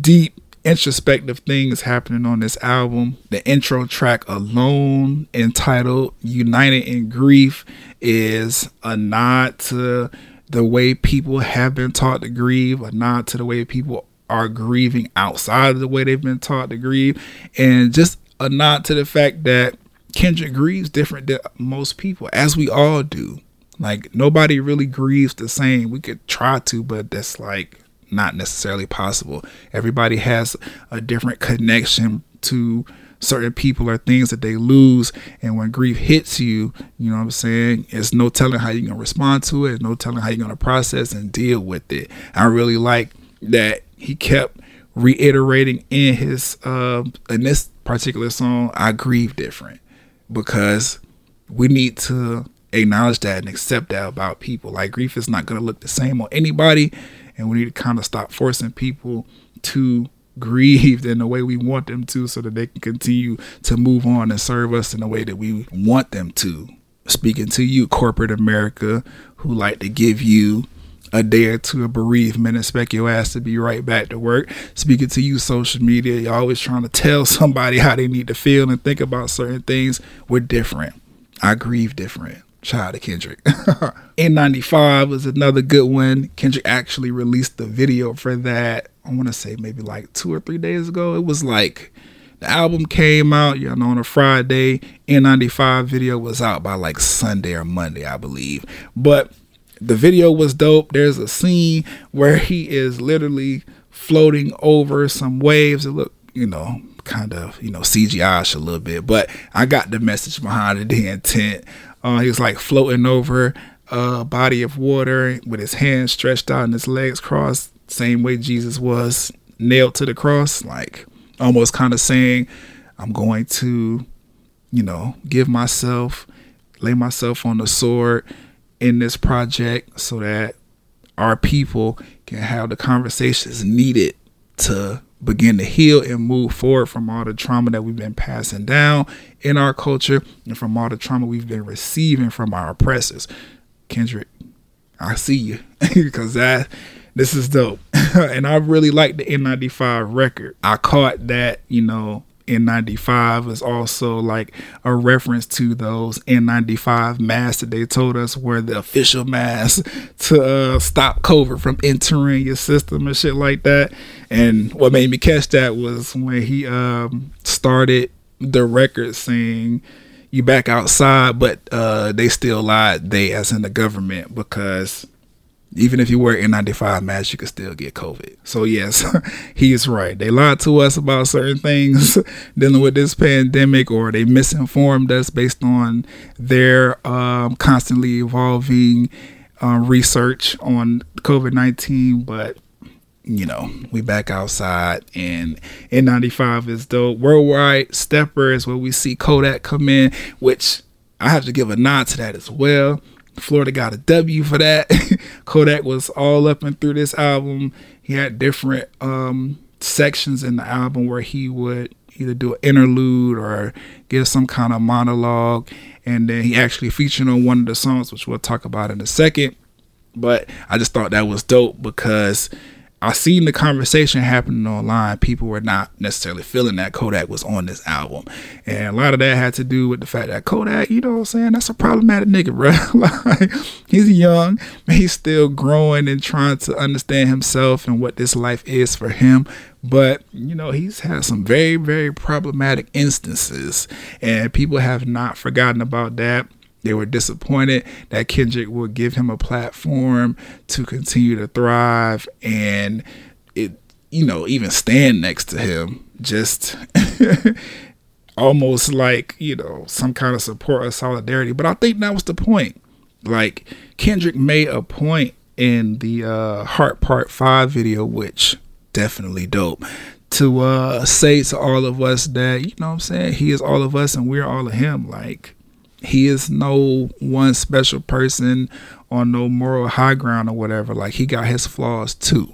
deep introspective things happening on this album. The intro track alone, entitled United in Grief, is a nod to the way people have been taught to grieve, a nod to the way people are grieving outside of the way they've been taught to grieve, and just a nod to the fact that Kendrick grieves different than most people, as we all do. Like nobody really grieves the same. We could try to, but that's like not necessarily possible. Everybody has a different connection to certain people or things that they lose. And when grief hits you, you know what I'm saying? It's no telling how you're going to respond to it, no telling how you're going to process and deal with it. I really like that he kept reiterating in his, uh, in this particular song, I grieve different because we need to acknowledge that and accept that about people. Like grief is not going to look the same on anybody and we need to kind of stop forcing people to grieve in the way we want them to so that they can continue to move on and serve us in the way that we want them to speaking to you corporate america who like to give you a day or two of bereavement and expect your ass to be right back to work. Speaking to you, social media, you're always trying to tell somebody how they need to feel and think about certain things. We're different. I grieve different. Out to Kendrick. N95 was another good one. Kendrick actually released the video for that. I want to say maybe like two or three days ago. It was like the album came out, you know, on a Friday. N95 video was out by like Sunday or Monday, I believe. But the video was dope. There's a scene where he is literally floating over some waves. It look, you know, kind of, you know, CGI a little bit, but I got the message behind it, the intent. Uh, he was like floating over a body of water with his hands stretched out and his legs crossed, same way Jesus was nailed to the cross, like almost kind of saying, I'm going to, you know, give myself, lay myself on the sword in this project so that our people can have the conversations needed to begin to heal and move forward from all the trauma that we've been passing down in our culture and from all the trauma we've been receiving from our oppressors. Kendrick, I see you because that this is dope. and I really like the N95 record. I caught that, you know, N95 is also like a reference to those N95 masks that they told us were the official masks to uh, stop COVID from entering your system and shit like that. And what made me catch that was when he um, started the record saying, you back outside, but uh, they still lied, they as in the government, because even if you wear N95 mask, you can still get COVID. So yes, he is right. They lied to us about certain things dealing with this pandemic, or they misinformed us based on their um, constantly evolving uh, research on COVID nineteen. But you know, we back outside, and N95 is the worldwide stepper is where we see Kodak come in, which I have to give a nod to that as well Florida got a W for that. Kodak was all up and through this album. He had different um, sections in the album where he would either do an interlude or give some kind of monologue. And then he actually featured on one of the songs, which we'll talk about in a second. But I just thought that was dope because I seen the conversation happening online. People were not necessarily feeling that Kodak was on this album. And a lot of that had to do with the fact that Kodak, you know what I'm saying, that's a problematic nigga, bro. like he's young, he's still growing and trying to understand himself and what this life is for him. But, you know, he's had some very, very problematic instances. And people have not forgotten about that they were disappointed that Kendrick would give him a platform to continue to thrive and it, you know, even stand next to him. Just almost like, you know, some kind of support or solidarity. But I think that was the point. Like Kendrick made a point in the uh Heart Part 5 video, which definitely dope. To uh say to all of us that, you know what I'm saying, he is all of us and we're all of him. Like he is no one special person on no moral high ground or whatever. Like he got his flaws too.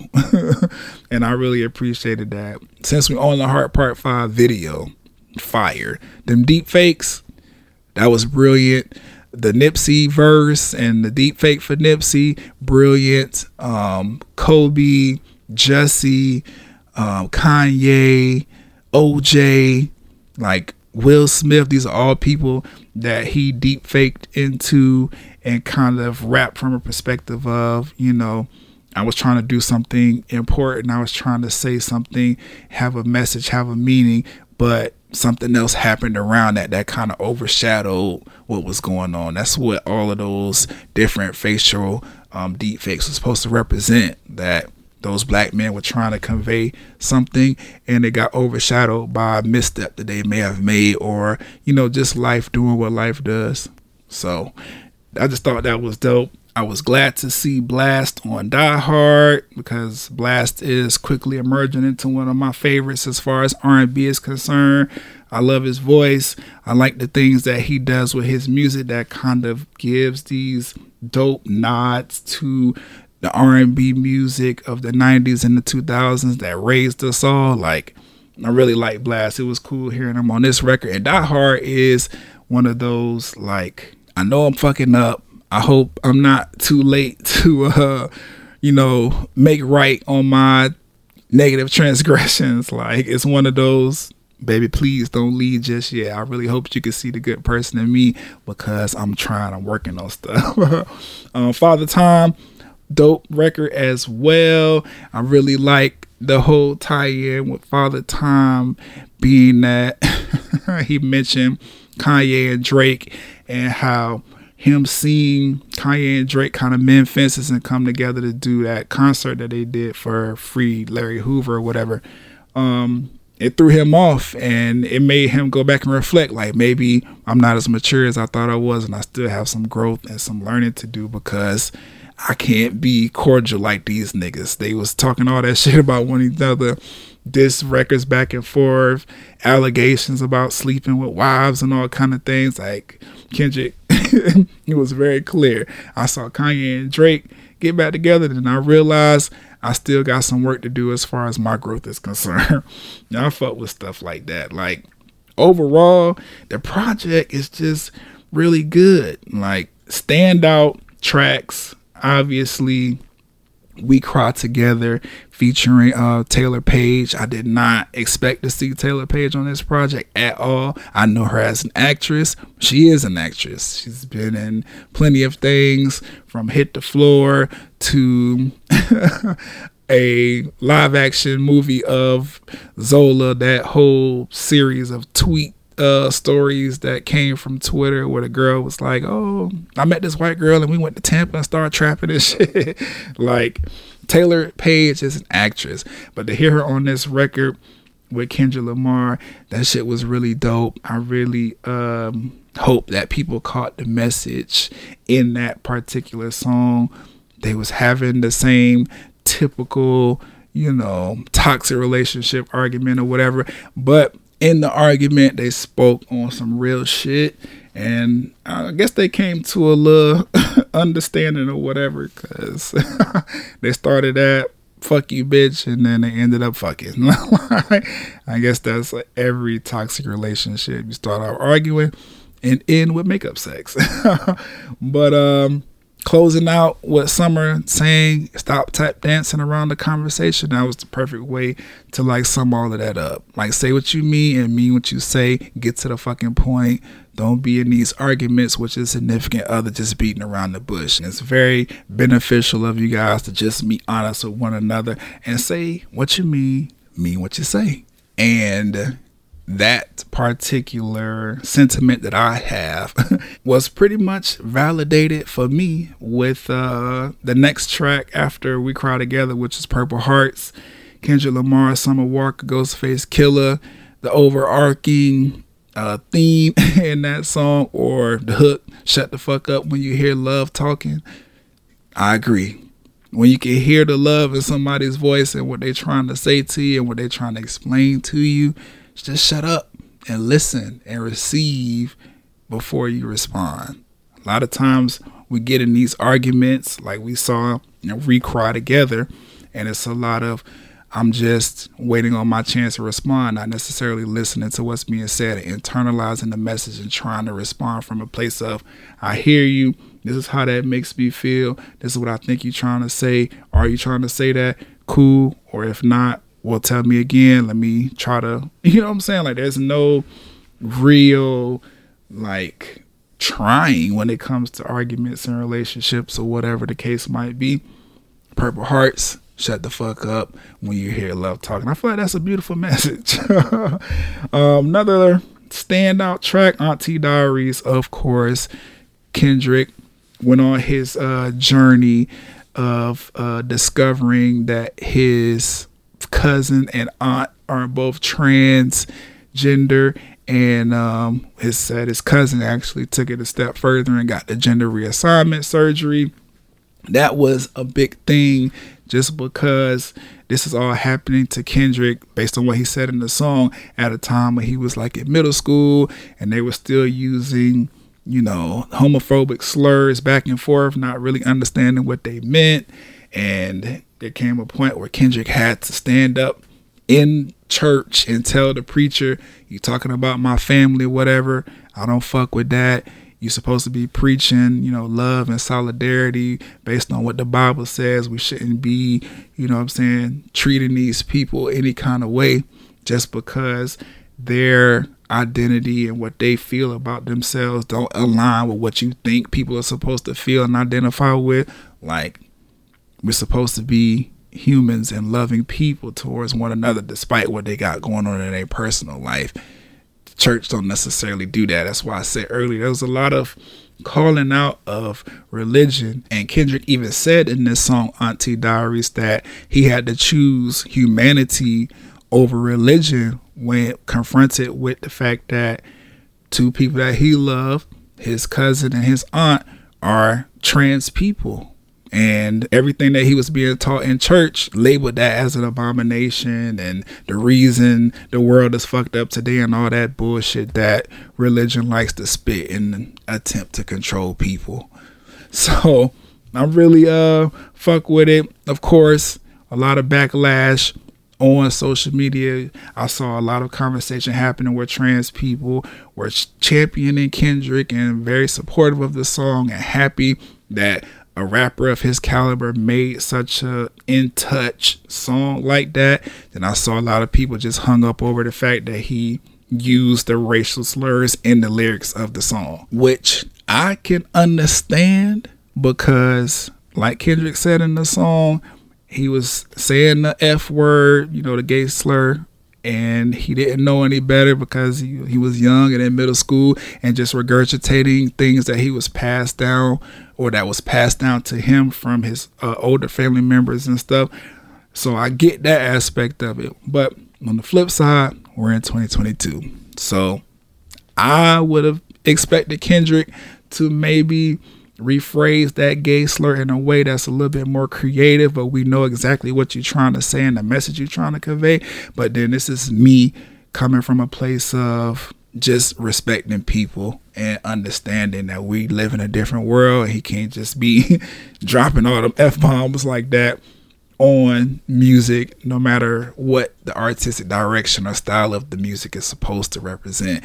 and I really appreciated that. Since we on the Heart Part 5 video, fire. Them deep fakes, that was brilliant. The Nipsey verse and the deep fake for Nipsey, brilliant. Um, Kobe, Jesse, um, Kanye, OJ, like Will Smith, these are all people that he deep faked into and kind of rapped from a perspective of, you know, I was trying to do something important. I was trying to say something, have a message, have a meaning, but something else happened around that that kind of overshadowed what was going on. That's what all of those different facial um, deep fakes were supposed to represent. That those black men were trying to convey something and it got overshadowed by a misstep that they may have made or you know just life doing what life does. So i just thought that was dope. I was glad to see Blxst on die hard because Blxst is quickly emerging into one of my favorites as far as r&b is concerned. I love his voice. I like the things that he does with his music that kind of gives these dope nods to the R&B music of the 90s and the 2000s that raised us all. Like, I really like Blxst. It was cool hearing him on this record. And Die Hard is one of those, like, I know I'm fucking up. I hope I'm not too late to, uh, you know, make right on my negative transgressions. Like, it's one of those baby please don't leave just yet i really hope you can see the good person in me because i'm trying i'm working on stuff um, father time dope record as well. I really like the whole tie-in with Father Time being that he mentioned Kanye and Drake and how him seeing Kanye and Drake kind of mend fences and come together to do that concert that they did for Free Larry Hoover or whatever. Um, it threw him off and it made him go back and reflect like maybe I'm not as mature as I thought I was and I still have some growth and some learning to do because I can't be cordial like these niggas. They was talking all that shit about one another, diss records back and forth, allegations about sleeping with wives and all kind of things. Like Kendrick, it was very clear. I saw Kanye and Drake get back together, and I realized I still got some work to do as far as my growth is concerned. I fuck with stuff like that. Like overall, the project is just really good. Like standout tracks obviously we cry together featuring uh Taylour Paige. I did not expect to see Taylour Paige on this project at all. I know her as an actress. She is an actress. She's been in plenty of things from Hit the Floor to a live action movie of Zola, that whole series of tweet uh stories that came from Twitter where the girl was like, "Oh, I met this white girl and we went to Tampa and started trapping and shit." like Taylour Paige is an actress, but to hear her on this record with Kendrick Lamar, that shit was really dope. I really um hope that people caught the message in that particular song. They was having the same typical, you know, toxic relationship argument or whatever, but in the argument, they spoke on some real shit, and I guess they came to a little understanding or whatever, because they started at fuck you bitch and then they ended up fucking. I guess that's like every toxic relationship. You start out arguing and end with makeup sex. But um closing out what Summer saying, stop tap dancing around the conversation. That was the perfect way to like sum all of that up. Like say what you mean and mean what you say. Get to the fucking point. Don't be in these arguments with your significant other just beating around the bush. And it's very beneficial of you guys to just be honest with one another and say what you mean, mean what you say. And that particular sentiment that I have was pretty much validated for me with uh, the next track after We Cry Together, which is Purple Hearts, Kendrick Lamar, Summer Walker, Ghostface Killah, the overarching uh, theme in that song or the hook, Shut the Fuck Up When You Hear Love Talking. I agree. When you can hear the love in somebody's voice and what they're trying to say to you and what they're trying to explain to you, just shut up and listen and receive before you respond. A lot of times we get in these arguments like we saw you know, We Cry Together, and it's a lot of I'm just waiting on my chance to respond, not necessarily listening to what's being said and internalizing the message and trying to respond from a place of I hear you. This is how that makes me feel. This is what I think you're trying to say. Are you trying to say that? Cool. Or if not, well, tell me again. Let me try to, you know what I'm saying? Like, there's no real, like, trying when it comes to arguments and relationships or whatever the case might be. Purple Hearts, shut the fuck up when you hear love talking. I feel like that's a beautiful message. um, another standout track, Auntie Diaries, of course. Kendrick went on his uh, journey of uh, discovering that his cousin and aunt are both transgender and um, his said his cousin actually took it a step further and got the gender reassignment surgery. That was a big thing just because this is all happening to Kendrick based on what he said in the song at a time when he was like in middle school and they were still using, you know, homophobic slurs back and forth, not really understanding what they meant. And there came a point where Kendrick had to stand up in church and tell the preacher, You talking about my family, whatever. I don't fuck with that. You're supposed to be preaching, you know, love and solidarity based on what the Bible says. We shouldn't be, you know what I'm saying, treating these people any kind of way just because their identity and what they feel about themselves don't align with what you think people are supposed to feel and identify with. Like, we're supposed to be humans and loving people towards one another despite what they got going on in their personal life. The church don't necessarily do that. That's why I said earlier there was a lot of calling out of religion. And Kendrick even said in this song, Auntie Diaries, that he had to choose humanity over religion when confronted with the fact that two people that he loved, his cousin and his aunt, are trans people and everything that he was being taught in church labeled that as an abomination and the reason the world is fucked up today and all that bullshit that religion likes to spit in attempt to control people. So I'm really uh fuck with it. Of course, a lot of backlash on social media. I saw a lot of conversation happening where trans people were championing Kendrick and very supportive of the song and happy that a rapper of his caliber made such a in touch song like that, then I saw a lot of people just hung up over the fact that he used the racial slurs in the lyrics of the song, which I can understand because, like Kendrick said in the song, he was saying the F word, you know, the gay slur and he didn't know any better because he, he was young and in middle school and just regurgitating things that he was passed down or that was passed down to him from his uh, older family members and stuff. So I get that aspect of it. But on the flip side, we're in 2022. So I would have expected Kendrick to maybe rephrase that gay slur in a way that's a little bit more creative, but we know exactly what you're trying to say and the message you're trying to convey. But then this is me coming from a place of just respecting people and understanding that we live in a different world. He can't just be dropping all them F bombs like that on music, no matter what the artistic direction or style of the music is supposed to represent.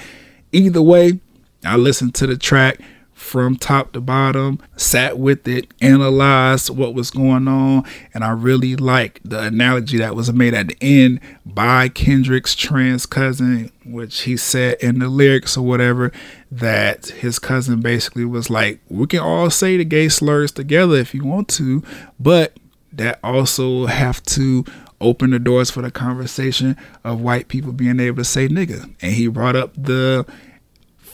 Either way, I listened to the track from top to bottom, sat with it, analyzed what was going on, and I really like the analogy that was made at the end by Kendrick's trans cousin, which he said in the lyrics or whatever, that his cousin basically was like, We can all say the gay slurs together if you want to, but that also have to open the doors for the conversation of white people being able to say nigga. And he brought up the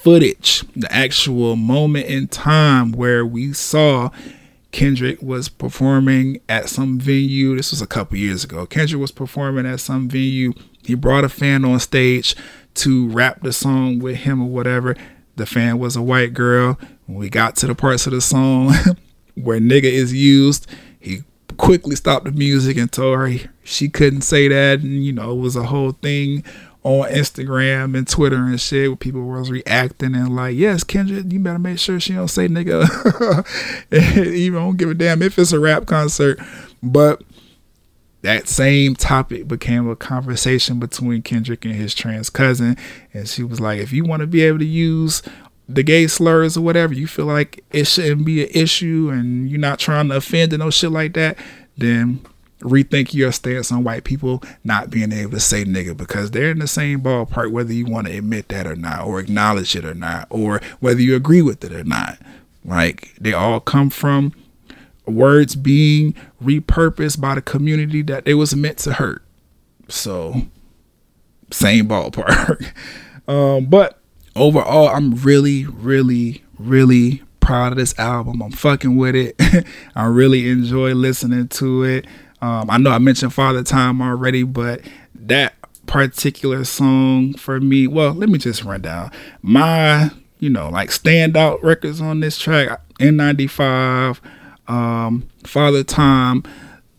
footage, the actual moment in time where we saw Kendrick was performing at some venue. This was a couple years ago. Kendrick was performing at some venue. He brought a fan on stage to rap the song with him or whatever. The fan was a white girl. When we got to the parts of the song where nigga is used, he quickly stopped the music and told her she couldn't say that. And, you know, it was a whole thing on Instagram and Twitter and shit where people was reacting and like, yes, Kendrick, you better make sure she don't say nigga. Even don't give a damn if it's a rap concert. But that same topic became a conversation between Kendrick and his trans cousin. And she was like, if you want to be able to use the gay slurs or whatever, you feel like it shouldn't be an issue and you're not trying to offend and no shit like that, then rethink your stance on white people not being able to say nigga because they're in the same ballpark whether you want to admit that or not or acknowledge it or not or whether you agree with it or not. Like they all come from words being repurposed by the community that they was meant to hurt. So same ballpark. Um, but overall i'm really really really proud of this album. I'm fucking with it. I really enjoy listening to it um, I know I mentioned Father Time already, but that particular song for me, well, let me just run down my, you know, like standout records on this track N95, um, Father Time.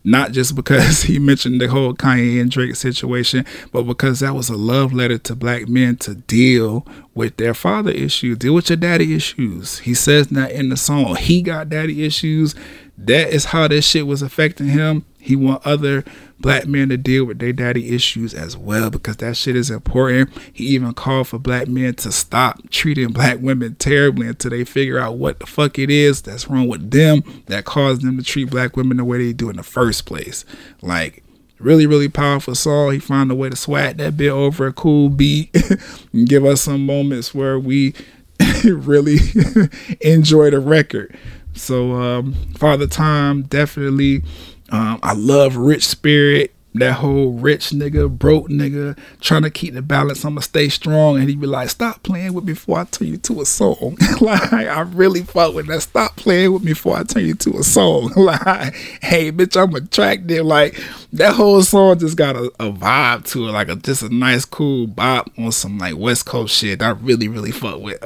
Not just because he mentioned the whole Kanye and Drake situation, but because that was a love letter to black men to deal with their father issues, deal with your daddy issues. He says that in the song. He got daddy issues. That is how this shit was affecting him he want other black men to deal with their daddy issues as well because that shit is important. He even called for black men to stop treating black women terribly until they figure out what the fuck it is that's wrong with them that caused them to treat black women the way they do in the first place. Like really, really powerful song. He found a way to swat that bit over a cool beat and give us some moments where we really enjoy the record. So um, Father Time definitely um, I love Rich Spirit. That whole rich nigga, broke nigga, trying to keep the balance. I'ma stay strong, and he be like, "Stop playing with me before I turn you to a song." like I really fuck with that. Stop playing with me before I turn you to a song. like, hey, bitch, I'm attractive. Like that whole song just got a, a vibe to it, like a just a nice, cool bop on some like West Coast shit. I really, really fuck with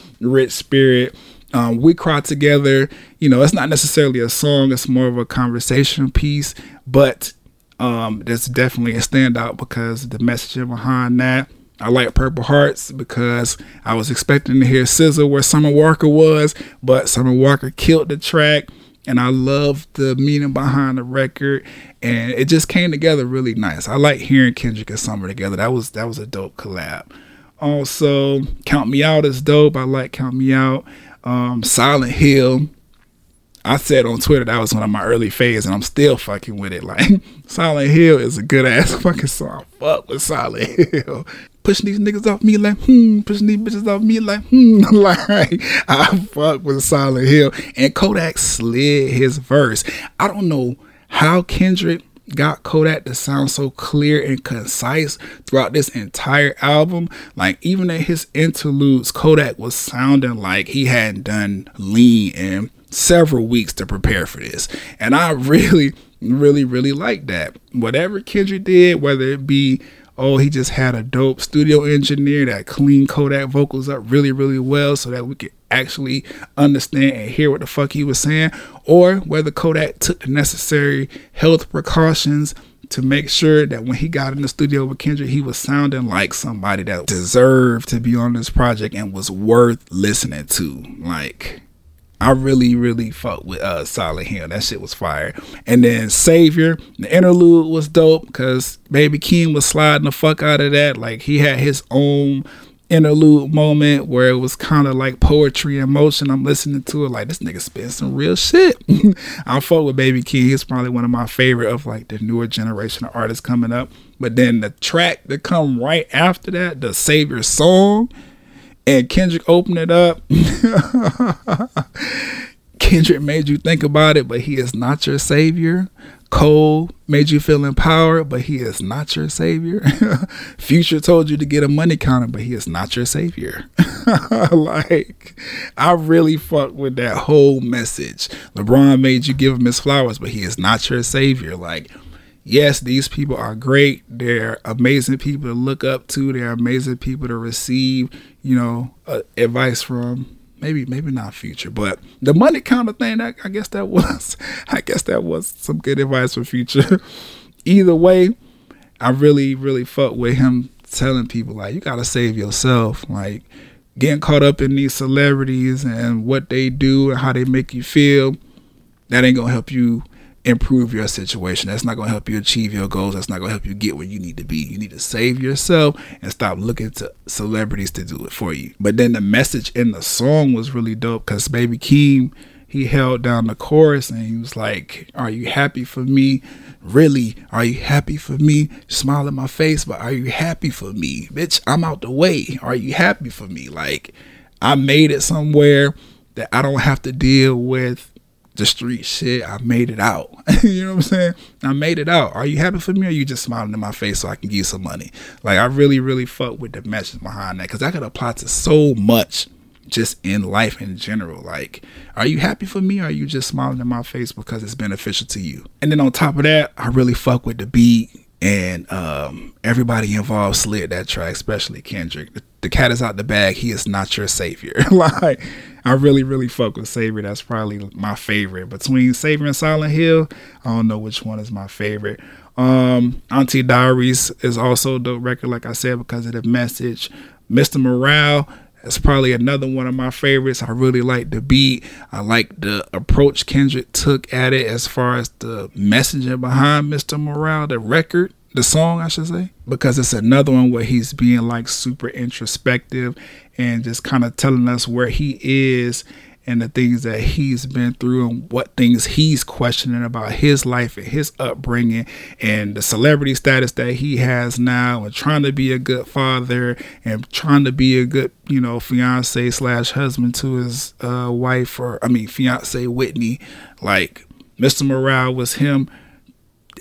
Rich Spirit. Um, we cry together. You know, it's not necessarily a song; it's more of a conversation piece. But um, that's definitely a standout because the messaging behind that. I like Purple Hearts because I was expecting to hear SZA where Summer Walker was, but Summer Walker killed the track, and I love the meaning behind the record, and it just came together really nice. I like hearing Kendrick and Summer together. That was that was a dope collab. Also, Count Me Out is dope. I like Count Me Out um, Silent Hill. I said on Twitter that was one of my early phases, and I'm still fucking with it. Like Silent Hill is a good ass fucking song. Fuck with Silent Hill. Pushing these niggas off me like hmm, pushing these bitches off me like hmm. like I fuck with Silent Hill. And Kodak slid his verse. I don't know how Kendrick got Kodak to sound so clear and concise throughout this entire album. Like even at his interludes, Kodak was sounding like he hadn't done lean in several weeks to prepare for this. And I really, really, really like that. Whatever Kendrick did, whether it be oh, he just had a dope studio engineer that cleaned Kodak vocals up really, really well so that we could actually understand and hear what the fuck he was saying, or whether Kodak took the necessary health precautions to make sure that when he got in the studio with Kendrick, he was sounding like somebody that deserved to be on this project and was worth listening to. Like, I really, really fucked with uh Silent Hill. That shit was fire. And then Savior, the interlude was dope because Baby Keem was sliding the fuck out of that. Like he had his own interlude moment where it was kind of like poetry in motion. I'm listening to it like this nigga spit some real shit. I fuck with Baby Keem. He's probably one of my favorite of like the newer generation of artists coming up. But then the track that come right after that, the Savior song, and Kendrick opened it up. Kendrick made you think about it, but he is not your savior. Cole made you feel empowered, but he is not your savior. Future told you to get a money counter, but he is not your savior. like, I really fuck with that whole message. LeBron made you give him his flowers, but he is not your savior. Like, yes, these people are great. They're amazing people to look up to. They're amazing people to receive, you know, uh, advice from maybe maybe not future, but the money kind of thing. That I guess that was, I guess that was some good advice for future. Either way, I really really fuck with him telling people like you gotta save yourself, like getting caught up in these celebrities and what they do and how they make you feel. That ain't gonna help you improve your situation. That's not going to help you achieve your goals. That's not going to help you get where you need to be. You need to save yourself and stop looking to celebrities to do it for you. But then the message in the song was really dope because Baby Keem, he held down the chorus and he was like, Are you happy for me? Really? Are you happy for me? Smile in my face, but are you happy for me? Bitch, I'm out the way. Are you happy for me? Like, I made it somewhere that I don't have to deal with the street shit. I made it out. you know what I'm saying? I made it out. Are you happy for me or you just smiling in my face so I can give you some money? Like, I really, really fuck with the message behind that because that could apply to so much just in life in general. Like, are you happy for me or are you just smiling in my face because it's beneficial to you? And then on top of that, I really fuck with the beat and um, everybody involved slid that track, especially Kendrick. The, the, cat is out the bag. He is not your savior. like I really, really fuck with Savior. That's probably my favorite. Between Savior and Silent Hill, I don't know which one is my favorite. Um, Auntie Diaries is also the record, like I said, because of the message. Mr. Morale is probably another one of my favorites. I really like the beat. I like the approach Kendrick took at it as far as the messaging behind Mr. Morale, the record the song I should say because it's another one where he's being like super introspective and just kind of telling us where he is and the things that he's been through and what things he's questioning about his life and his upbringing and the celebrity status that he has now and trying to be a good father and trying to be a good you know fiance slash husband to his uh, wife or i mean fiance whitney. Like mr morale was him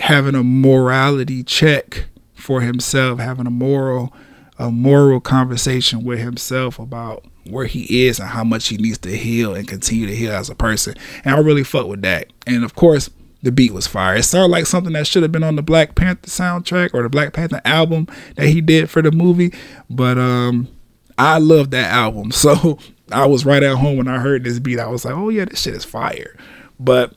having a morality check for himself, having a moral a moral conversation with himself about where he is and how much he needs to heal and continue to heal as a person. And I really fuck with that. And of course, the beat was fire. It sounded like something that should have been on the Black Panther soundtrack or the Black Panther album that he did for the movie. But um I love that album. So I was right at home when I heard this beat. I was like, oh yeah, this shit is fire. But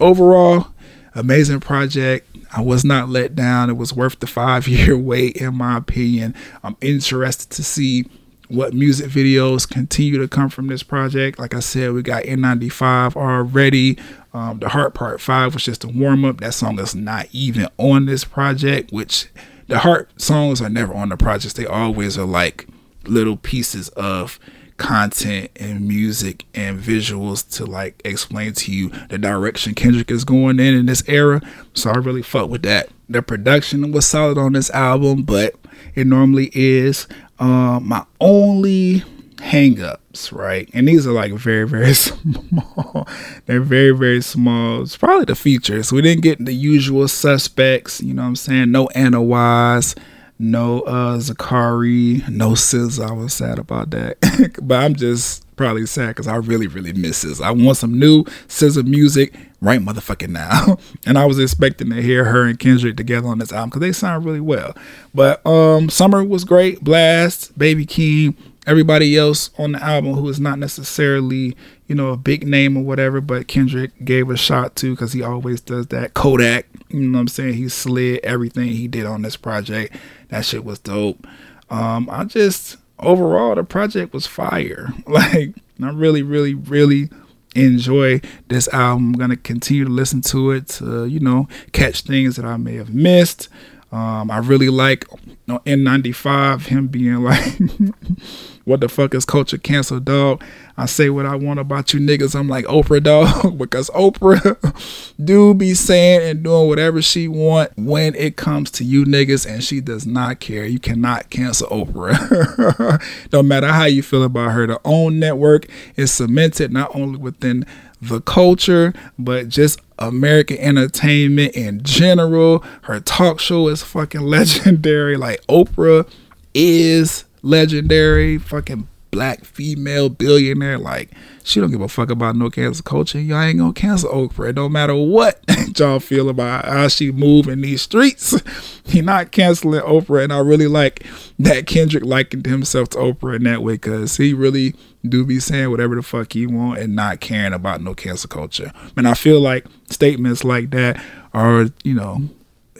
overall, amazing project. I was not let down. It was worth the five year wait, in my opinion. I'm interested to see what music videos continue to come from this project. Like I said, we got N95 already. Um, the Heart Part 5 was just a warm up. That song is not even on this project, which the Heart songs are never on the projects. They always are like little pieces of content and music and visuals to like explain to you the direction Kendrick is going in in this era. So I really fuck with that. The production was solid on this album, but it normally is. Um, my only hangups, right? And these are like very, very small. They're very, very small. It's probably the features. We didn't get the usual suspects, you know what I'm saying? No Anna Wise no uh Zacari, no SZA. I was sad about that, but I'm just probably sad because I really, really miss SZA. I want some new SZA music right motherfucking now, and I was expecting to hear her and Kendrick together on this album because they sound really well. But um, Summer was great, Blxst, Baby Keem, everybody else on the album who is not necessarily you know a big name or whatever, but Kendrick gave a shot to because he always does that. Kodak, you know what I'm saying? He slid everything he did on this project that shit was dope. Um, I just overall the project was fire. Like I really, really, really enjoy this album. I'm gonna continue to listen to it to, you know, catch things that I may have missed. Um, I really like N95 him being like, "What the fuck is culture cancel, dog?" I say what I want about you niggas. I'm like Oprah, dog, because Oprah do be saying and doing whatever she want when it comes to you niggas, and she does not care. You cannot cancel Oprah. no matter how you feel about her, the own network is cemented not only within the culture, but just American entertainment in general. Her talk show is fucking legendary. Like Oprah is legendary. Fucking black female billionaire. Like she don't give a fuck about no cancel culture. Y'all ain't gonna cancel Oprah. No matter what y'all feel about how she move in these streets, he not canceling Oprah. And I really like that Kendrick likened himself to Oprah in that way because he really do be saying whatever the fuck he want and not caring about no cancel culture. And I feel like statements like that are, you know,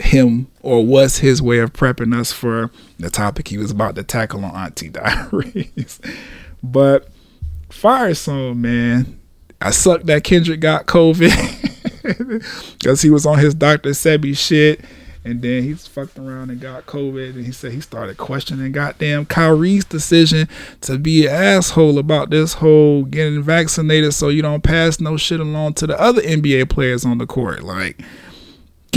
him or was his way of prepping us for the topic he was about to tackle on Auntie Diaries. but fire song, man. I sucked that Kendrick got COVID because he was on his Dr. Sebi shit. And then he's fucked around and got COVID. And he said he started questioning goddamn Kyrie's decision to be an asshole about this whole getting vaccinated so you don't pass no shit along to the other NBA players on the court. Like,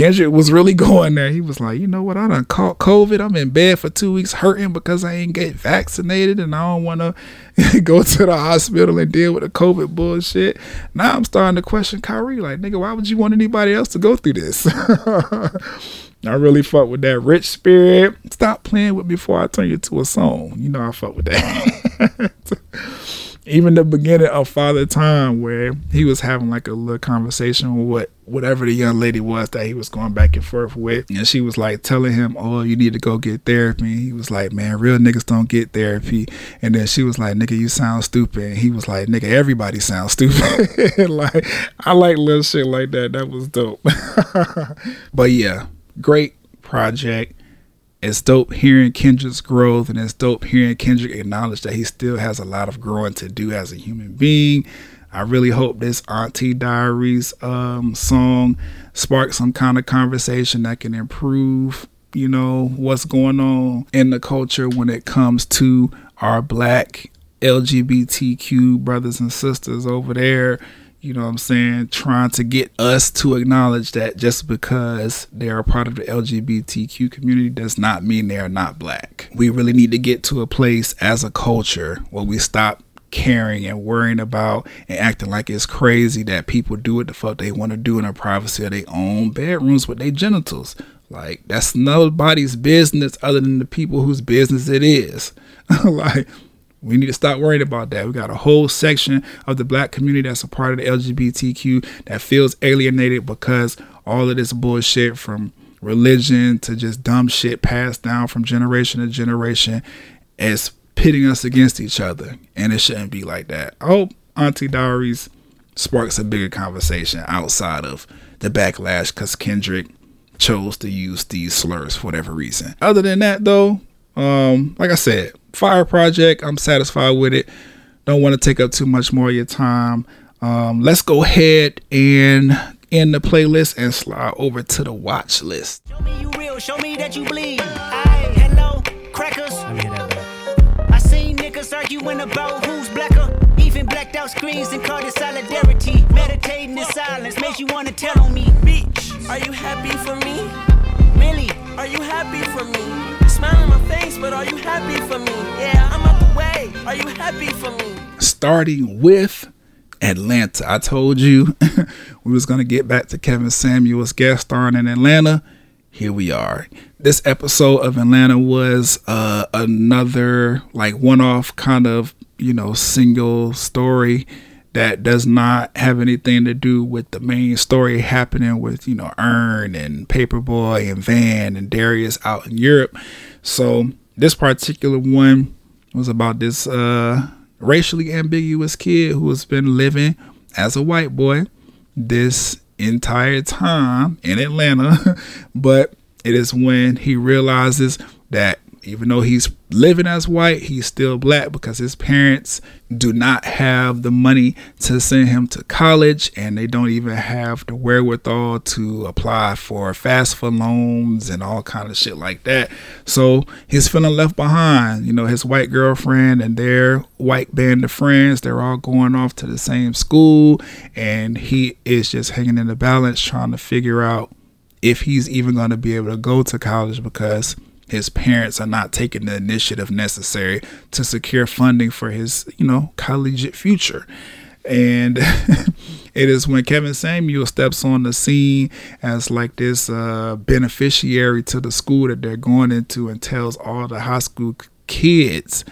Kendrick was really going there. He was like, you know what? I done caught COVID. I'm in bed for two weeks hurting because I ain't get vaccinated and I don't want to go to the hospital and deal with the COVID bullshit. Now I'm starting to question Kyrie. Like, nigga, why would you want anybody else to go through this? I really fuck with that rich spirit. Stop playing with me before I turn you to a song. You know I fuck with that. Even the beginning of Father Time, where he was having like a little conversation with what whatever the young lady was that he was going back and forth with, and she was like telling him, "Oh, you need to go get therapy." He was like, "Man, real niggas don't get therapy." And then she was like, "Nigga, you sound stupid." And he was like, "Nigga, everybody sounds stupid." like I like little shit like that. That was dope. but yeah, great project it's dope hearing Kendrick's growth and it's dope hearing Kendrick acknowledge that he still has a lot of growing to do as a human being. I really hope this Auntie Diaries um, song sparks some kind of conversation that can improve, you know, what's going on in the culture when it comes to our black LGBTQ brothers and sisters over there you know what I'm saying, trying to get us to acknowledge that just because they are part of the LGBTQ community does not mean they are not black. We really need to get to a place as a culture where we stop caring and worrying about and acting like it's crazy that people do what the fuck they want to do in the privacy of their own bedrooms with their genitals. Like that's nobody's business other than the people whose business it is. like we need to stop worrying about that. We got a whole section of the black community that's a part of the LGBTQ that feels alienated because all of this bullshit from religion to just dumb shit passed down from generation to generation is pitting us against each other. And it shouldn't be like that. I hope Auntie Diaries sparks a bigger conversation outside of the backlash because Kendrick chose to use these slurs for whatever reason. Other than that, though, um, like I said, fire project. I'm satisfied with it. Don't want to take up too much more of your time. Um, let's go ahead and end the playlist and slide over to the watch list. Show me you real, show me that you bleed. I, hello, crackers. I seen niggas arguing about who's blacker. Even blacked out screens and called it solidarity. Meditating in silence makes you want to tell on me. Bitch, are you happy for me? Really? Are you happy for me? smile on my face, but are you happy for me? Yeah, I'm out the way. Are you happy for me? Starting with Atlanta. I told you we was gonna get back to Kevin Samuels guest starring in Atlanta. Here we are. This episode of Atlanta was uh, another like one-off kind of you know single story that does not have anything to do with the main story happening with you know Earn and Paperboy and Van and Darius out in Europe. So this particular one was about this uh, racially ambiguous kid who has been living as a white boy this entire time in Atlanta, but it is when he realizes that even though he's living as white, he's still black because his parents do not have the money to send him to college and they don't even have the wherewithal to apply for FAFSA loans and all kind of shit like that. So he's feeling left behind. You know, his white girlfriend and their white band of friends, they're all going off to the same school and he is just hanging in the balance trying to figure out if he's even going to be able to go to college because his parents are not taking the initiative necessary to secure funding for his, you know, collegiate future. And it is when Kevin Samuel steps on the scene as like this uh, beneficiary to the school that they're going into and tells all the high school kids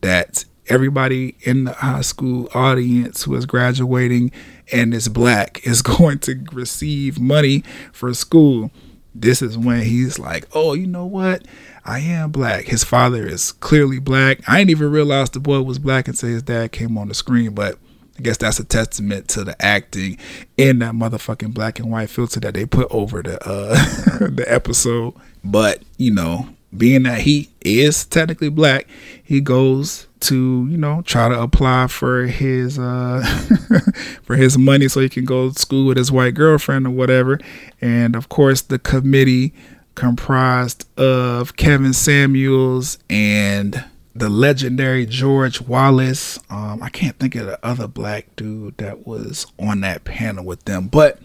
that everybody in the high school audience who is graduating and is black is going to receive money for school this is when he's like, oh, you know what? I am black. His father is clearly black. I didn't even realize the boy was black until his dad came on the screen, but I guess that's a testament to the acting in that motherfucking black and white filter that they put over the uh the episode. But, you know, being that he is technically black, he goes to you know try to apply for his uh for his money so he can go to school with his white girlfriend or whatever. And of course the committee comprised of Kevin Samuels and the legendary George Wallace. Um I can't think of the other black dude that was on that panel with them but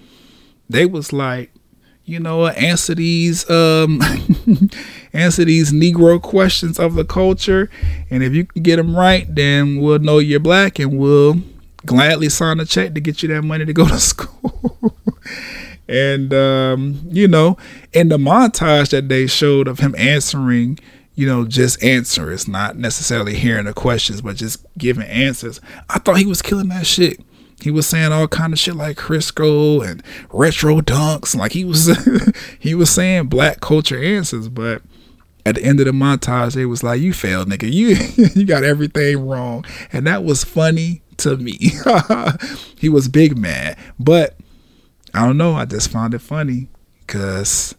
they was like you know, answer these um answer these Negro questions of the culture, and if you can get them right, then we'll know you're black, and we'll gladly sign a check to get you that money to go to school. and um, you know, in the montage that they showed of him answering, you know, just answer. It's not necessarily hearing the questions, but just giving answers. I thought he was killing that shit he was saying all kind of shit like Crisco and retro dunks. Like he was he was saying black culture answers, but at the end of the montage, it was like, you failed, nigga. You you got everything wrong. And that was funny to me. he was big mad. But I don't know, I just found it funny because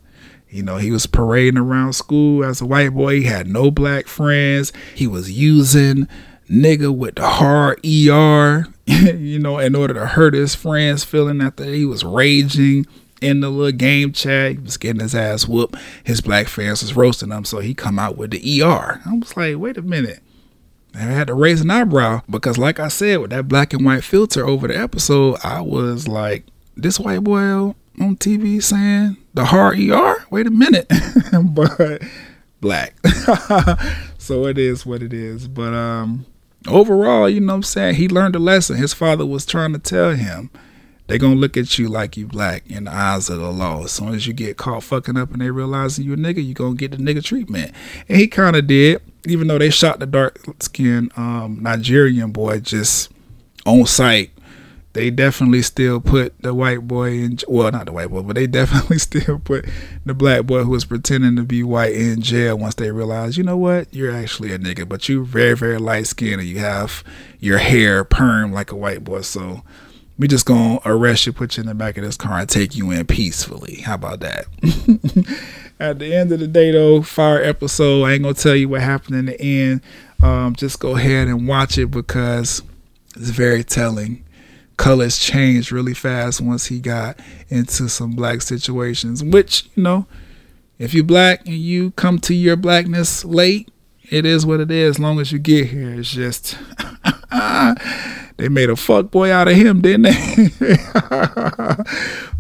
you know, he was parading around school as a white boy. He had no black friends. He was using nigga with the hard ER, you know, in order to hurt his friends, feeling after he was raging in the little game chat. He was getting his ass whooped. His black fans was roasting him, so he come out with the ER. I was like, wait a minute. I had to raise an eyebrow because, like I said, with that black and white filter over the episode, I was like, this white boy on TV saying the hard ER? Wait a minute. but black. so it is what it is. But um overall, you know what I'm saying? He learned a lesson. His father was trying to tell him they gonna look at you like you black in the eyes of the law. As soon as you get caught fucking up and they realize you a nigga, you gonna get the nigga treatment. And he kinda did, even though they shot the dark skinned um, Nigerian boy just on sight they definitely still put the white boy in well not the white boy but they definitely still put the black boy who was pretending to be white in jail once they realized you know what? You're actually a nigga but you very very light skinned and you have your hair perm like a white boy so we just gonna arrest you put you in the back of this car and take you in peacefully. How about that? At the end of the day though fire episode i ain't gonna tell you what happened in the end. Um, just go ahead and watch it because it's very telling colors changed really fast once he got into some black situations, which, you know, if you're black and you come to your blackness late, it is what it is as long as you get here. It's just they made a fuck boy out of him, didn't they?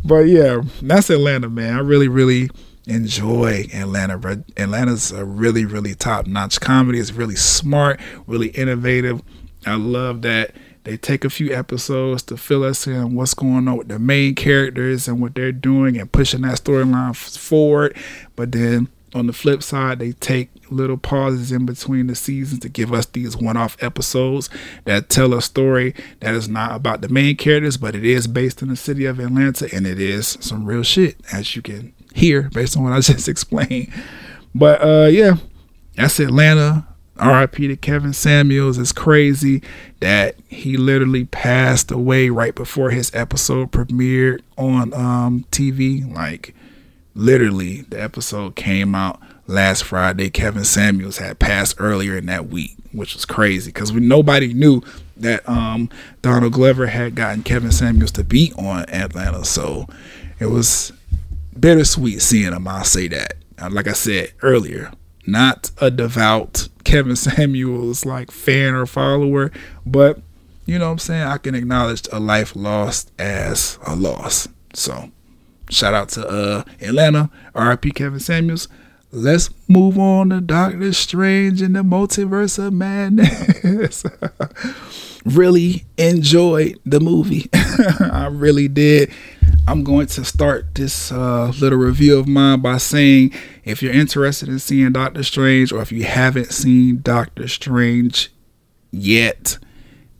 but yeah, that's Atlanta, man. I really, really enjoy Atlanta. Atlanta's a really, really top notch comedy. It's really smart, really innovative. I love that they take a few episodes to fill us in what's going on with the main characters and what they're doing and pushing that storyline forward. But then on the flip side, they take little pauses in between the seasons to give us these one off episodes that tell a story that is not about the main characters, but it is based in the city of Atlanta and it is some real shit, as you can hear based on what I just explained. But uh yeah, that's Atlanta. RIP to Kevin Samuels. It's crazy that he literally passed away right before his episode premiered on um, TV. Like, literally, the episode came out last Friday, Kevin Samuels had passed earlier in that week, which was crazy because nobody knew that um, Donald Glover had gotten Kevin Samuels to beat on Atlanta. So it was bittersweet seeing him. I'll say that. Like I said earlier, not a devout Kevin Samuels like fan or follower, but you know what I'm saying? I can acknowledge a life lost as a loss. So shout out to uh Atlanta, RIP Kevin Samuels. Let's move on to Doctor Strange and the Multiverse of Madness. really enjoyed the movie. I really did. I'm going to start this uh, little review of mine by saying if you're interested in seeing Doctor Strange or if you haven't seen Doctor Strange yet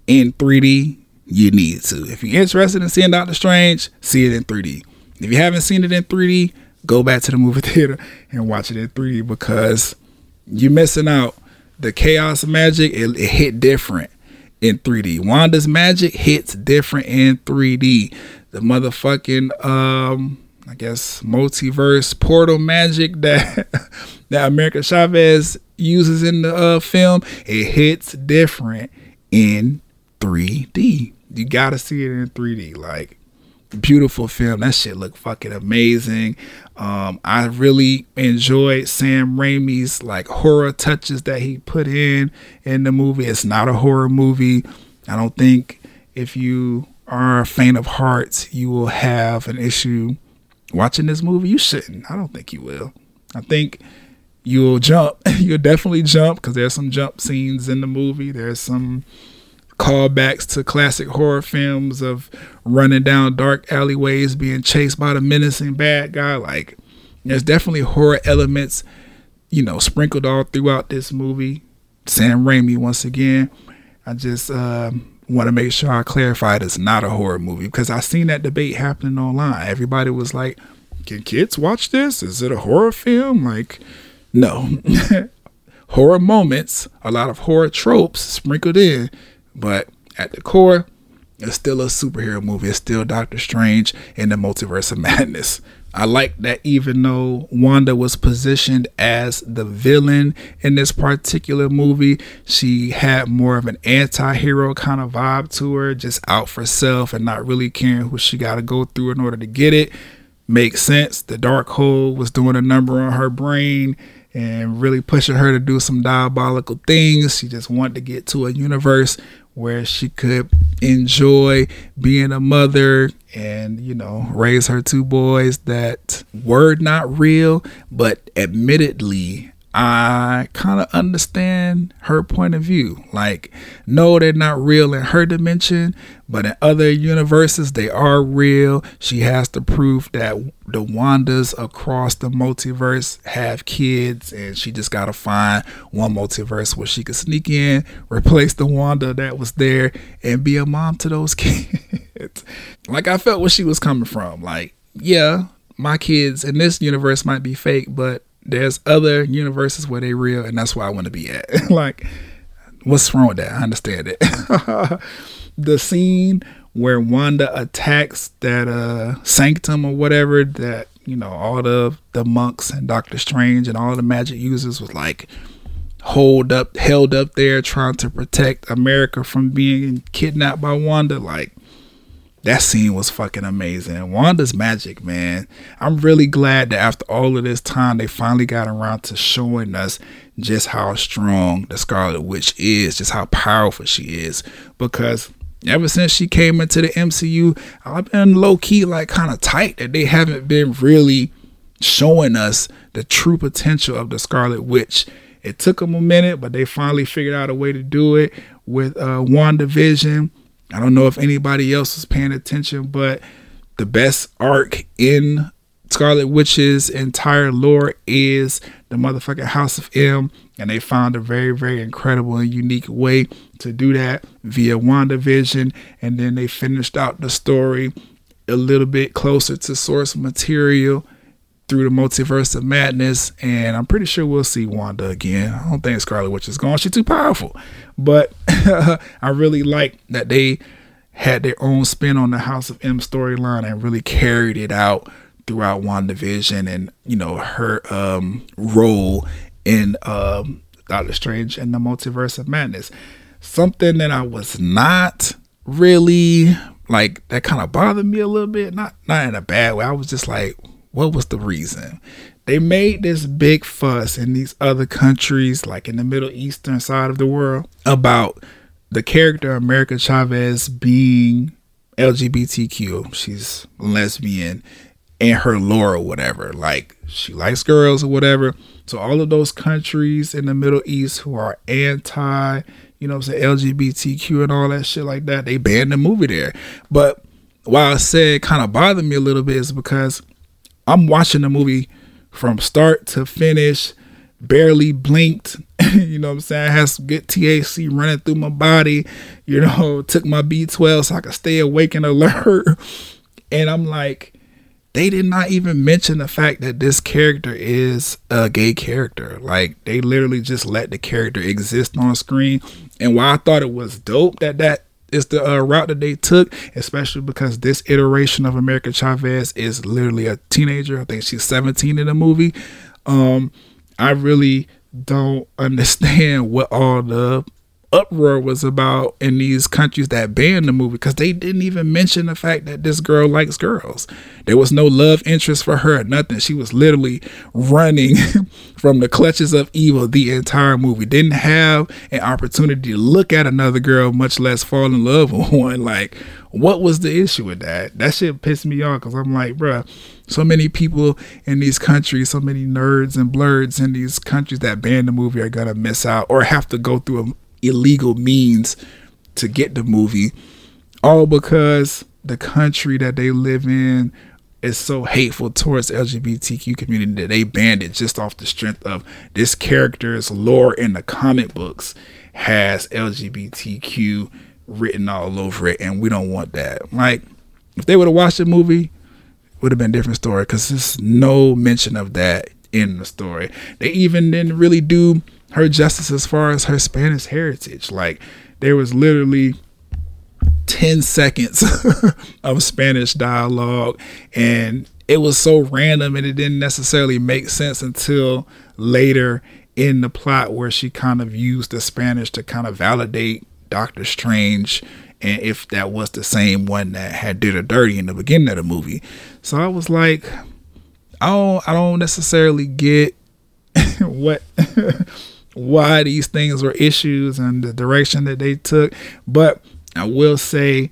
in 3D, you need to. If you're interested in seeing Doctor Strange, see it in 3D. If you haven't seen it in 3D, go back to the movie theater and watch it in 3D because you're missing out. The chaos magic, it, it hit different in 3D. Wanda's magic hits different in 3D. The motherfucking um I guess multiverse portal magic that that America Chavez uses in the uh, film, it hits different in 3D. You gotta see it in 3D. Like beautiful film. That shit looked fucking amazing. Um, I really enjoyed Sam Raimi's like horror touches that he put in in the movie. It's not a horror movie. I don't think if you are fan of hearts, you will have an issue watching this movie. You shouldn't. I don't think you will. I think you'll jump. you'll definitely jump because there's some jump scenes in the movie. There's some callbacks to classic horror films of running down dark alleyways, being chased by the menacing bad guy. Like, there's definitely horror elements, you know, sprinkled all throughout this movie. Sam Raimi, once again. I just um, want to make sure I clarify it's not a horror movie because I seen that debate happening online. Everybody was like, "Can kids watch this? Is it a horror film?" Like, no. horror moments, a lot of horror tropes sprinkled in, but at the core, it's still a superhero movie. It's still Doctor Strange in the Multiverse of Madness. I like that even though Wanda was positioned as the villain in this particular movie, she had more of an anti hero kind of vibe to her, just out for self and not really caring who she got to go through in order to get it. Makes sense. The Darkhold was doing a number on her brain and really pushing her to do some diabolical things. She just wanted to get to a universe where she could enjoy being a mother and you know raise her two boys that were not real but admittedly I kind of understand her point of view. Like, no, they're not real in her dimension, but in other universes, they are real. She has to prove that the Wandas across the multiverse have kids, and she just got to find one multiverse where she could sneak in, replace the Wanda that was there, and be a mom to those kids. like, I felt where she was coming from. Like, yeah, my kids in this universe might be fake, but there's other universes where they real, and that's where I want to be at. like, what's wrong with that? I understand it. the scene where Wanda attacks that uh sanctum or whatever that you know all the the monks and Doctor Strange and all the magic users was like hold up held up there trying to protect America from being kidnapped by Wanda like that scene was fucking amazing. Wanda's magic, man. I'm really glad that after all of this time, they finally got around to showing us just how strong the Scarlet Witch is, just how powerful she is. Because ever since she came into the MCU, I've been low key, like kind of tight that they haven't been really showing us the true potential of the Scarlet Witch. It took them a minute, but they finally figured out a way to do it with uh, WandaVision I don't know if anybody else was paying attention, but the best arc in Scarlet Witch's entire lore is the motherfucking House of M, and they found a very, very incredible and unique way to do that via WandaVision, and then they finished out the story a little bit closer to source material through the multiverse of madness, and I'm pretty sure we'll see Wanda again. I don't think Scarlet Witch is gone; she's too powerful. But I really like that they had their own spin on the House of M storyline and really carried it out throughout WandaVision and you know her um, role in um, Doctor Strange and the Multiverse of Madness. Something that I was not really like that kind of bothered me a little bit. Not not in a bad way. I was just like, what was the reason? They made this big fuss in these other countries, like in the Middle Eastern side of the world, about the character America Chavez being LGBTQ. She's lesbian and her lore or whatever. Like she likes girls or whatever. So all of those countries in the Middle East who are anti, you know I'm LGBTQ and all that shit like that, they banned the movie there. But why I said kind of bothered me a little bit is because I'm watching the movie from start to finish, barely blinked. you know what I'm saying? I had some good THC running through my body. You know, took my B12 so I could stay awake and alert. And I'm like, they did not even mention the fact that this character is a gay character. Like they literally just let the character exist on screen. And why I thought it was dope that that is the uh, route that they took, especially because this iteration of America Chavez is literally a teenager. I think she's 17 in the movie. Um, I really don't understand what all the uproar was about in these countries that banned the movie because they didn't even mention the fact that this girl likes girls. There was no love interest for her, nothing. She was literally running from the clutches of evil the entire movie. Didn't have an opportunity to look at another girl, much less fall in love with one. Like, what was the issue with that? That shit pissed me off because I'm like, bruh, so many people in these countries, so many nerds and blerds in these countries that ban the movie are gonna miss out or have to go through a illegal means to get the movie, all because the country that they live in is so hateful towards LGBTQ community that they banned it just off the strength of this character's lore in the comic books has LGBTQ written all over it, and we don't want that. Like, if they would have watched the movie, would have been a different story because there's no mention of that in the story. They even didn't really do her justice as far as her Spanish heritage. Like there was literally 10 seconds of Spanish dialogue and it was so random and it didn't necessarily make sense until later in the plot where she kind of used the Spanish to kind of validate Doctor Strange and if that was the same one that had did her dirty in the beginning of the movie. So I was like don't I don't necessarily get what why these things were issues and the direction that they took. But I will say,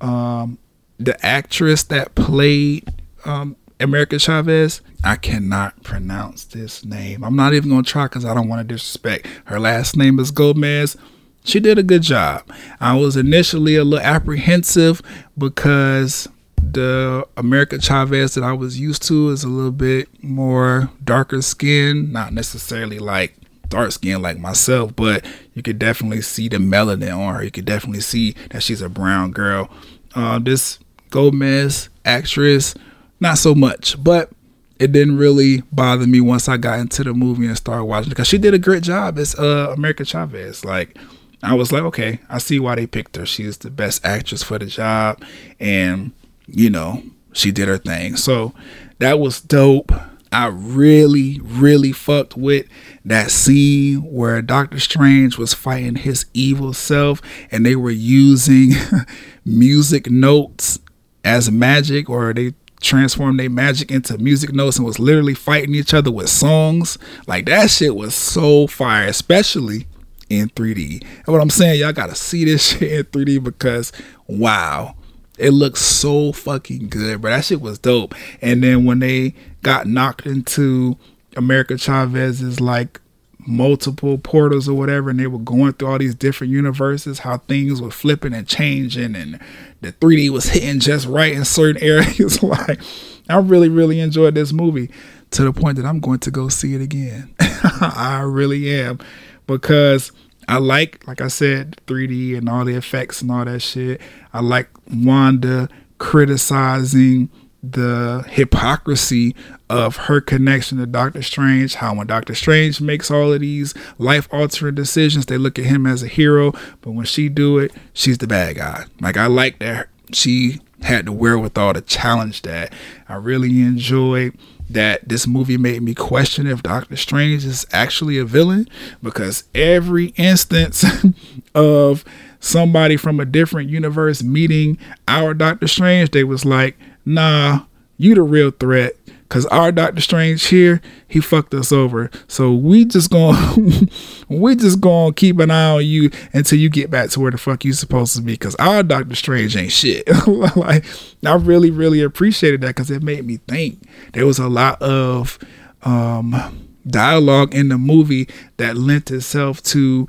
um, the actress that played um, America Chavez, I cannot pronounce this name. I'm not even gonna try because I don't want to disrespect. Her last name is Gomez. She did a good job. I was initially a little apprehensive because the America Chavez that I was used to is a little bit more darker skin, not necessarily like dark skin like myself, but you could definitely see the melanin on her. You could definitely see that she's a brown girl. Uh, this Gomez actress, not so much, but it didn't really bother me once I got into the movie and started watching because she did a great job as uh, America Chavez. Like, I was like, okay, I see why they picked her. She's the best actress for the job, and you know, she did her thing. So that was dope. I really, really fucked with that scene where Doctor Strange was fighting his evil self and they were using music notes as magic or they transformed their magic into music notes and was literally fighting each other with songs. Like that shit was so fire, especially in 3D. And what I'm saying, y'all gotta see this shit in 3D because wow. It looks so fucking good, but that shit was dope. And then when they got knocked into America Chavez's like multiple portals or whatever, and they were going through all these different universes, how things were flipping and changing, and the 3D was hitting just right in certain areas. like, I really, really enjoyed this movie to the point that I'm going to go see it again. I really am because I like, like I said, 3D and all the effects and all that shit. I like Wanda criticizing the hypocrisy of her connection to Doctor Strange. How when Doctor Strange makes all of these life altering decisions, they look at him as a hero, but when she do it, she's the bad guy. Like I like that she had the wherewithal to challenge that. I really enjoyed that this movie made me question if Doctor Strange is actually a villain because every instance of somebody from a different universe meeting our Doctor Strange, they was like, nah, you the real threat. Cause our Doctor Strange here, he fucked us over. So we just gonna we just gonna keep an eye on you until you get back to where the fuck you supposed to be. Cause our Doctor Strange ain't shit. like I really, really appreciated that because it made me think. There was a lot of um dialogue in the movie that lent itself to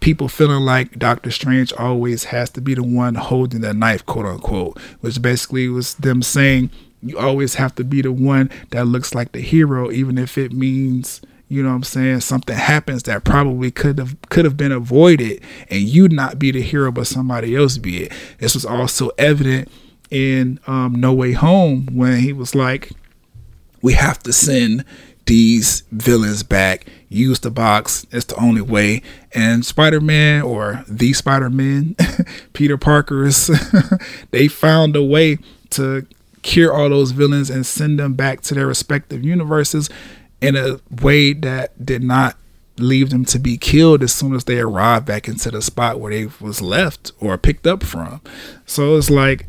people feeling like Doctor Strange always has to be the one holding the knife, quote unquote, which basically was them saying you always have to be the one that looks like the hero, even if it means you know what I'm saying something happens that probably could have could have been avoided and you not be the hero but somebody else be it. This was also evident in um, No Way Home when he was like, we have to send these villains back. Use the box. It's the only way. And Spider Man or the Spider Man, Peter Parker's, they found a way to cure all those villains and send them back to their respective universes in a way that did not leave them to be killed as soon as they arrived back into the spot where they was left or picked up from. So it's like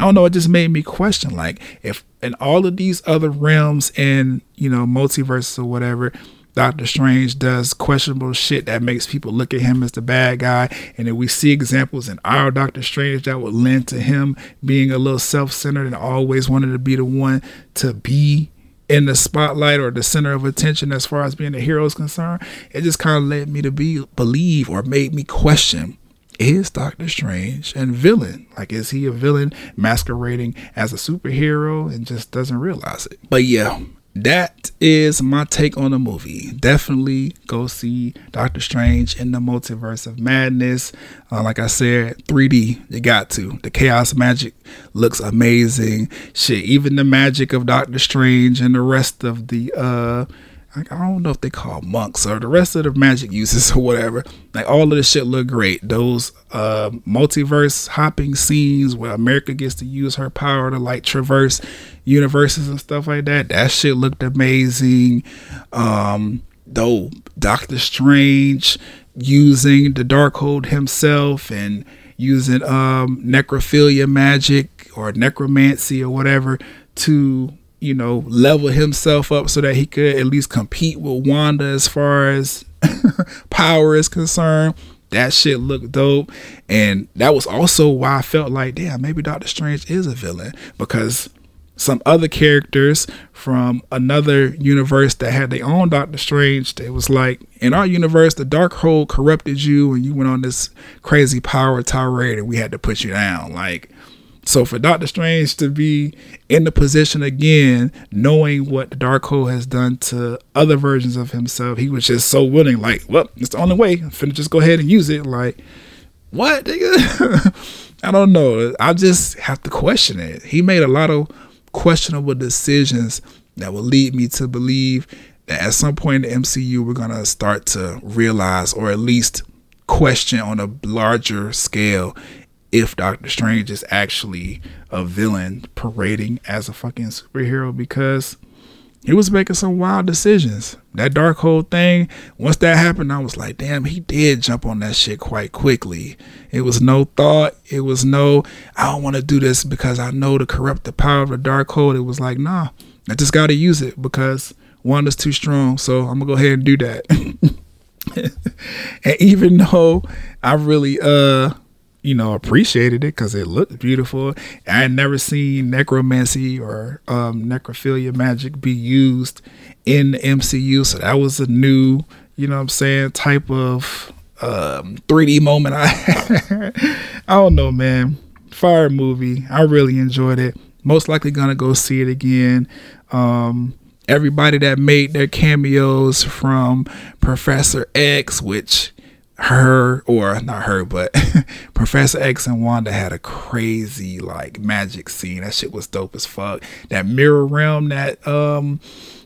I don't know, it just made me question like if in all of these other realms and, you know, multiverses or whatever, Doctor Strange does questionable shit that makes people look at him as the bad guy. And then we see examples in our Doctor Strange that would lend to him being a little self centered and always wanted to be the one to be in the spotlight or the center of attention as far as being a hero is concerned. It just kind of led me to be believe or made me question is Doctor Strange and villain? Like, is he a villain masquerading as a superhero and just doesn't realize it? But yeah, that is my take on the movie. Definitely go see Doctor Strange in the Multiverse of Madness. Uh, like I said, 3D, you got to. The chaos magic looks amazing. Shit, even the magic of Doctor Strange and the rest of the uh like I don't know if they call monks or the rest of the magic uses or whatever. Like all of this shit look great. Those uh, multiverse hopping scenes where America gets to use her power to like traverse universes and stuff like that. That shit looked amazing. Um, though Doctor Strange using the Darkhold himself and using um necrophilia magic or necromancy or whatever to you know, level himself up so that he could at least compete with Wanda as far as power is concerned. That shit looked dope. And that was also why I felt like, damn, maybe Doctor Strange is a villain because some other characters from another universe that had their own Doctor Strange. It was like in our universe, the Darkhold corrupted you and you went on this crazy power tirade and we had to put you down. Like so for Doctor Strange to be in the position again, knowing what Darkhold has done to other versions of himself, he was just so willing. Like, well, it's the only way. I'm finna just go ahead and use it. Like, what? I don't know. I just have to question it. He made a lot of questionable decisions that will lead me to believe that at some point in the MCU we're gonna start to realize, or at least question on a larger scale if Doctor Strange is actually a villain parading as a fucking superhero because he was making some wild decisions. That dark Darkhold thing, once that happened, I was like, damn, he did jump on that shit quite quickly. It was no thought. It was no, I don't want to do this because I know to corrupt the power of the dark Darkhold. It was like, nah, I just got to use it because Wanda's too strong. So I'm going to go ahead and do that. and even though I really, uh, you know, appreciated it because it looked beautiful. I had never seen necromancy or um, necrophilia magic be used in the MCU, so that was a new, you know, I'm saying, type of um, 3D moment. I I don't know, man. Fire movie. I really enjoyed it. Most likely gonna go see it again. Um, everybody that made their cameos from Professor X, which her or not her but professor x and wanda had a crazy like magic scene that shit was dope as fuck that mirror realm that um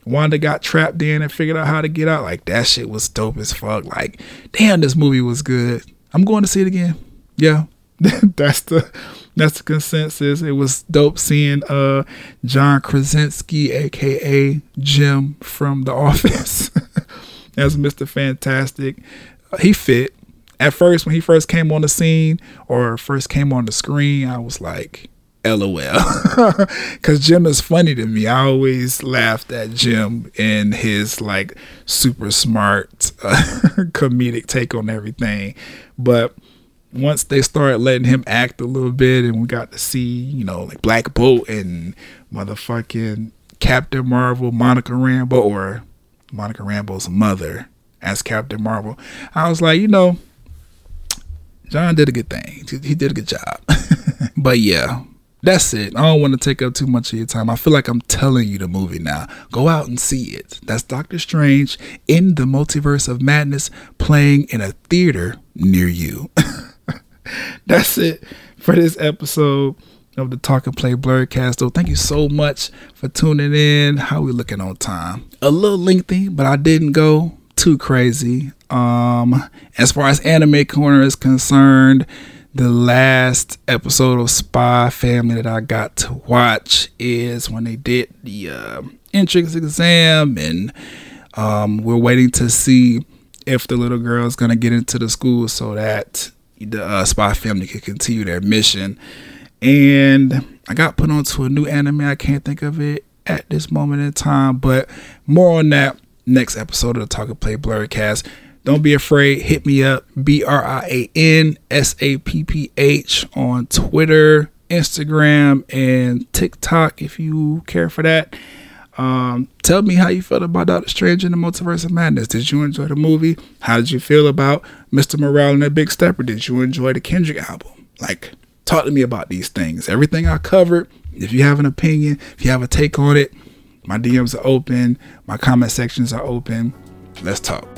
wanda got trapped in and figured out how to get out like that shit was dope as fuck like damn this movie was good i'm going to see it again yeah that's the that's the consensus. It was dope seeing uh John Krasinski, aka Jim from The Office, as Mr. Fantastic. He fit. At first, when he first came on the scene or first came on the screen, I was like, LOL. Because Jim is funny to me. I always laughed at Jim and his like super smart uh, comedic take on everything. But once they started letting him act a little bit and we got to see, you know, like Black Bolt and motherfucking Captain Marvel, Monica Rambeau, or Monica Rambeau's mother as Captain Marvel, I was like, you know, John did a good thing. He did a good job. but yeah, that's it. I don't want to take up too much of your time. I feel like I'm telling you the movie now. Go out and see it. That's Doctor Strange in the Multiverse of Madness playing in a theater near you. that's it for this episode of the Talk and Play Blerdcast. Though, thank you so much for tuning in. How we looking on time? A little lengthy, but I didn't go too crazy. Um, as far as Anime Corner is concerned, the last episode of Spy Family that I got to watch is when they did the uh, entrance exam, and um, we're waiting to see if the little girl is gonna get into the school so that the uh, Spy Family can continue their mission. And I got put onto a new anime. I can't think of it at this moment in time, but more on that next episode of the Talk and Play Blerdcast. Don't be afraid. Hit me up, B R I A N S A P P H on Twitter, Instagram, and TikTok if you care for that. Um, tell me how you felt about Doctor Strange in the Multiverse of Madness. Did you enjoy the movie? How did you feel about Mr. Morale and the Big Stepper? Did you enjoy the Kendrick album? Like, talk to me about these things. Everything I covered. If you have an opinion, if you have a take on it, my DMs are open, my comment sections are open. Let's talk.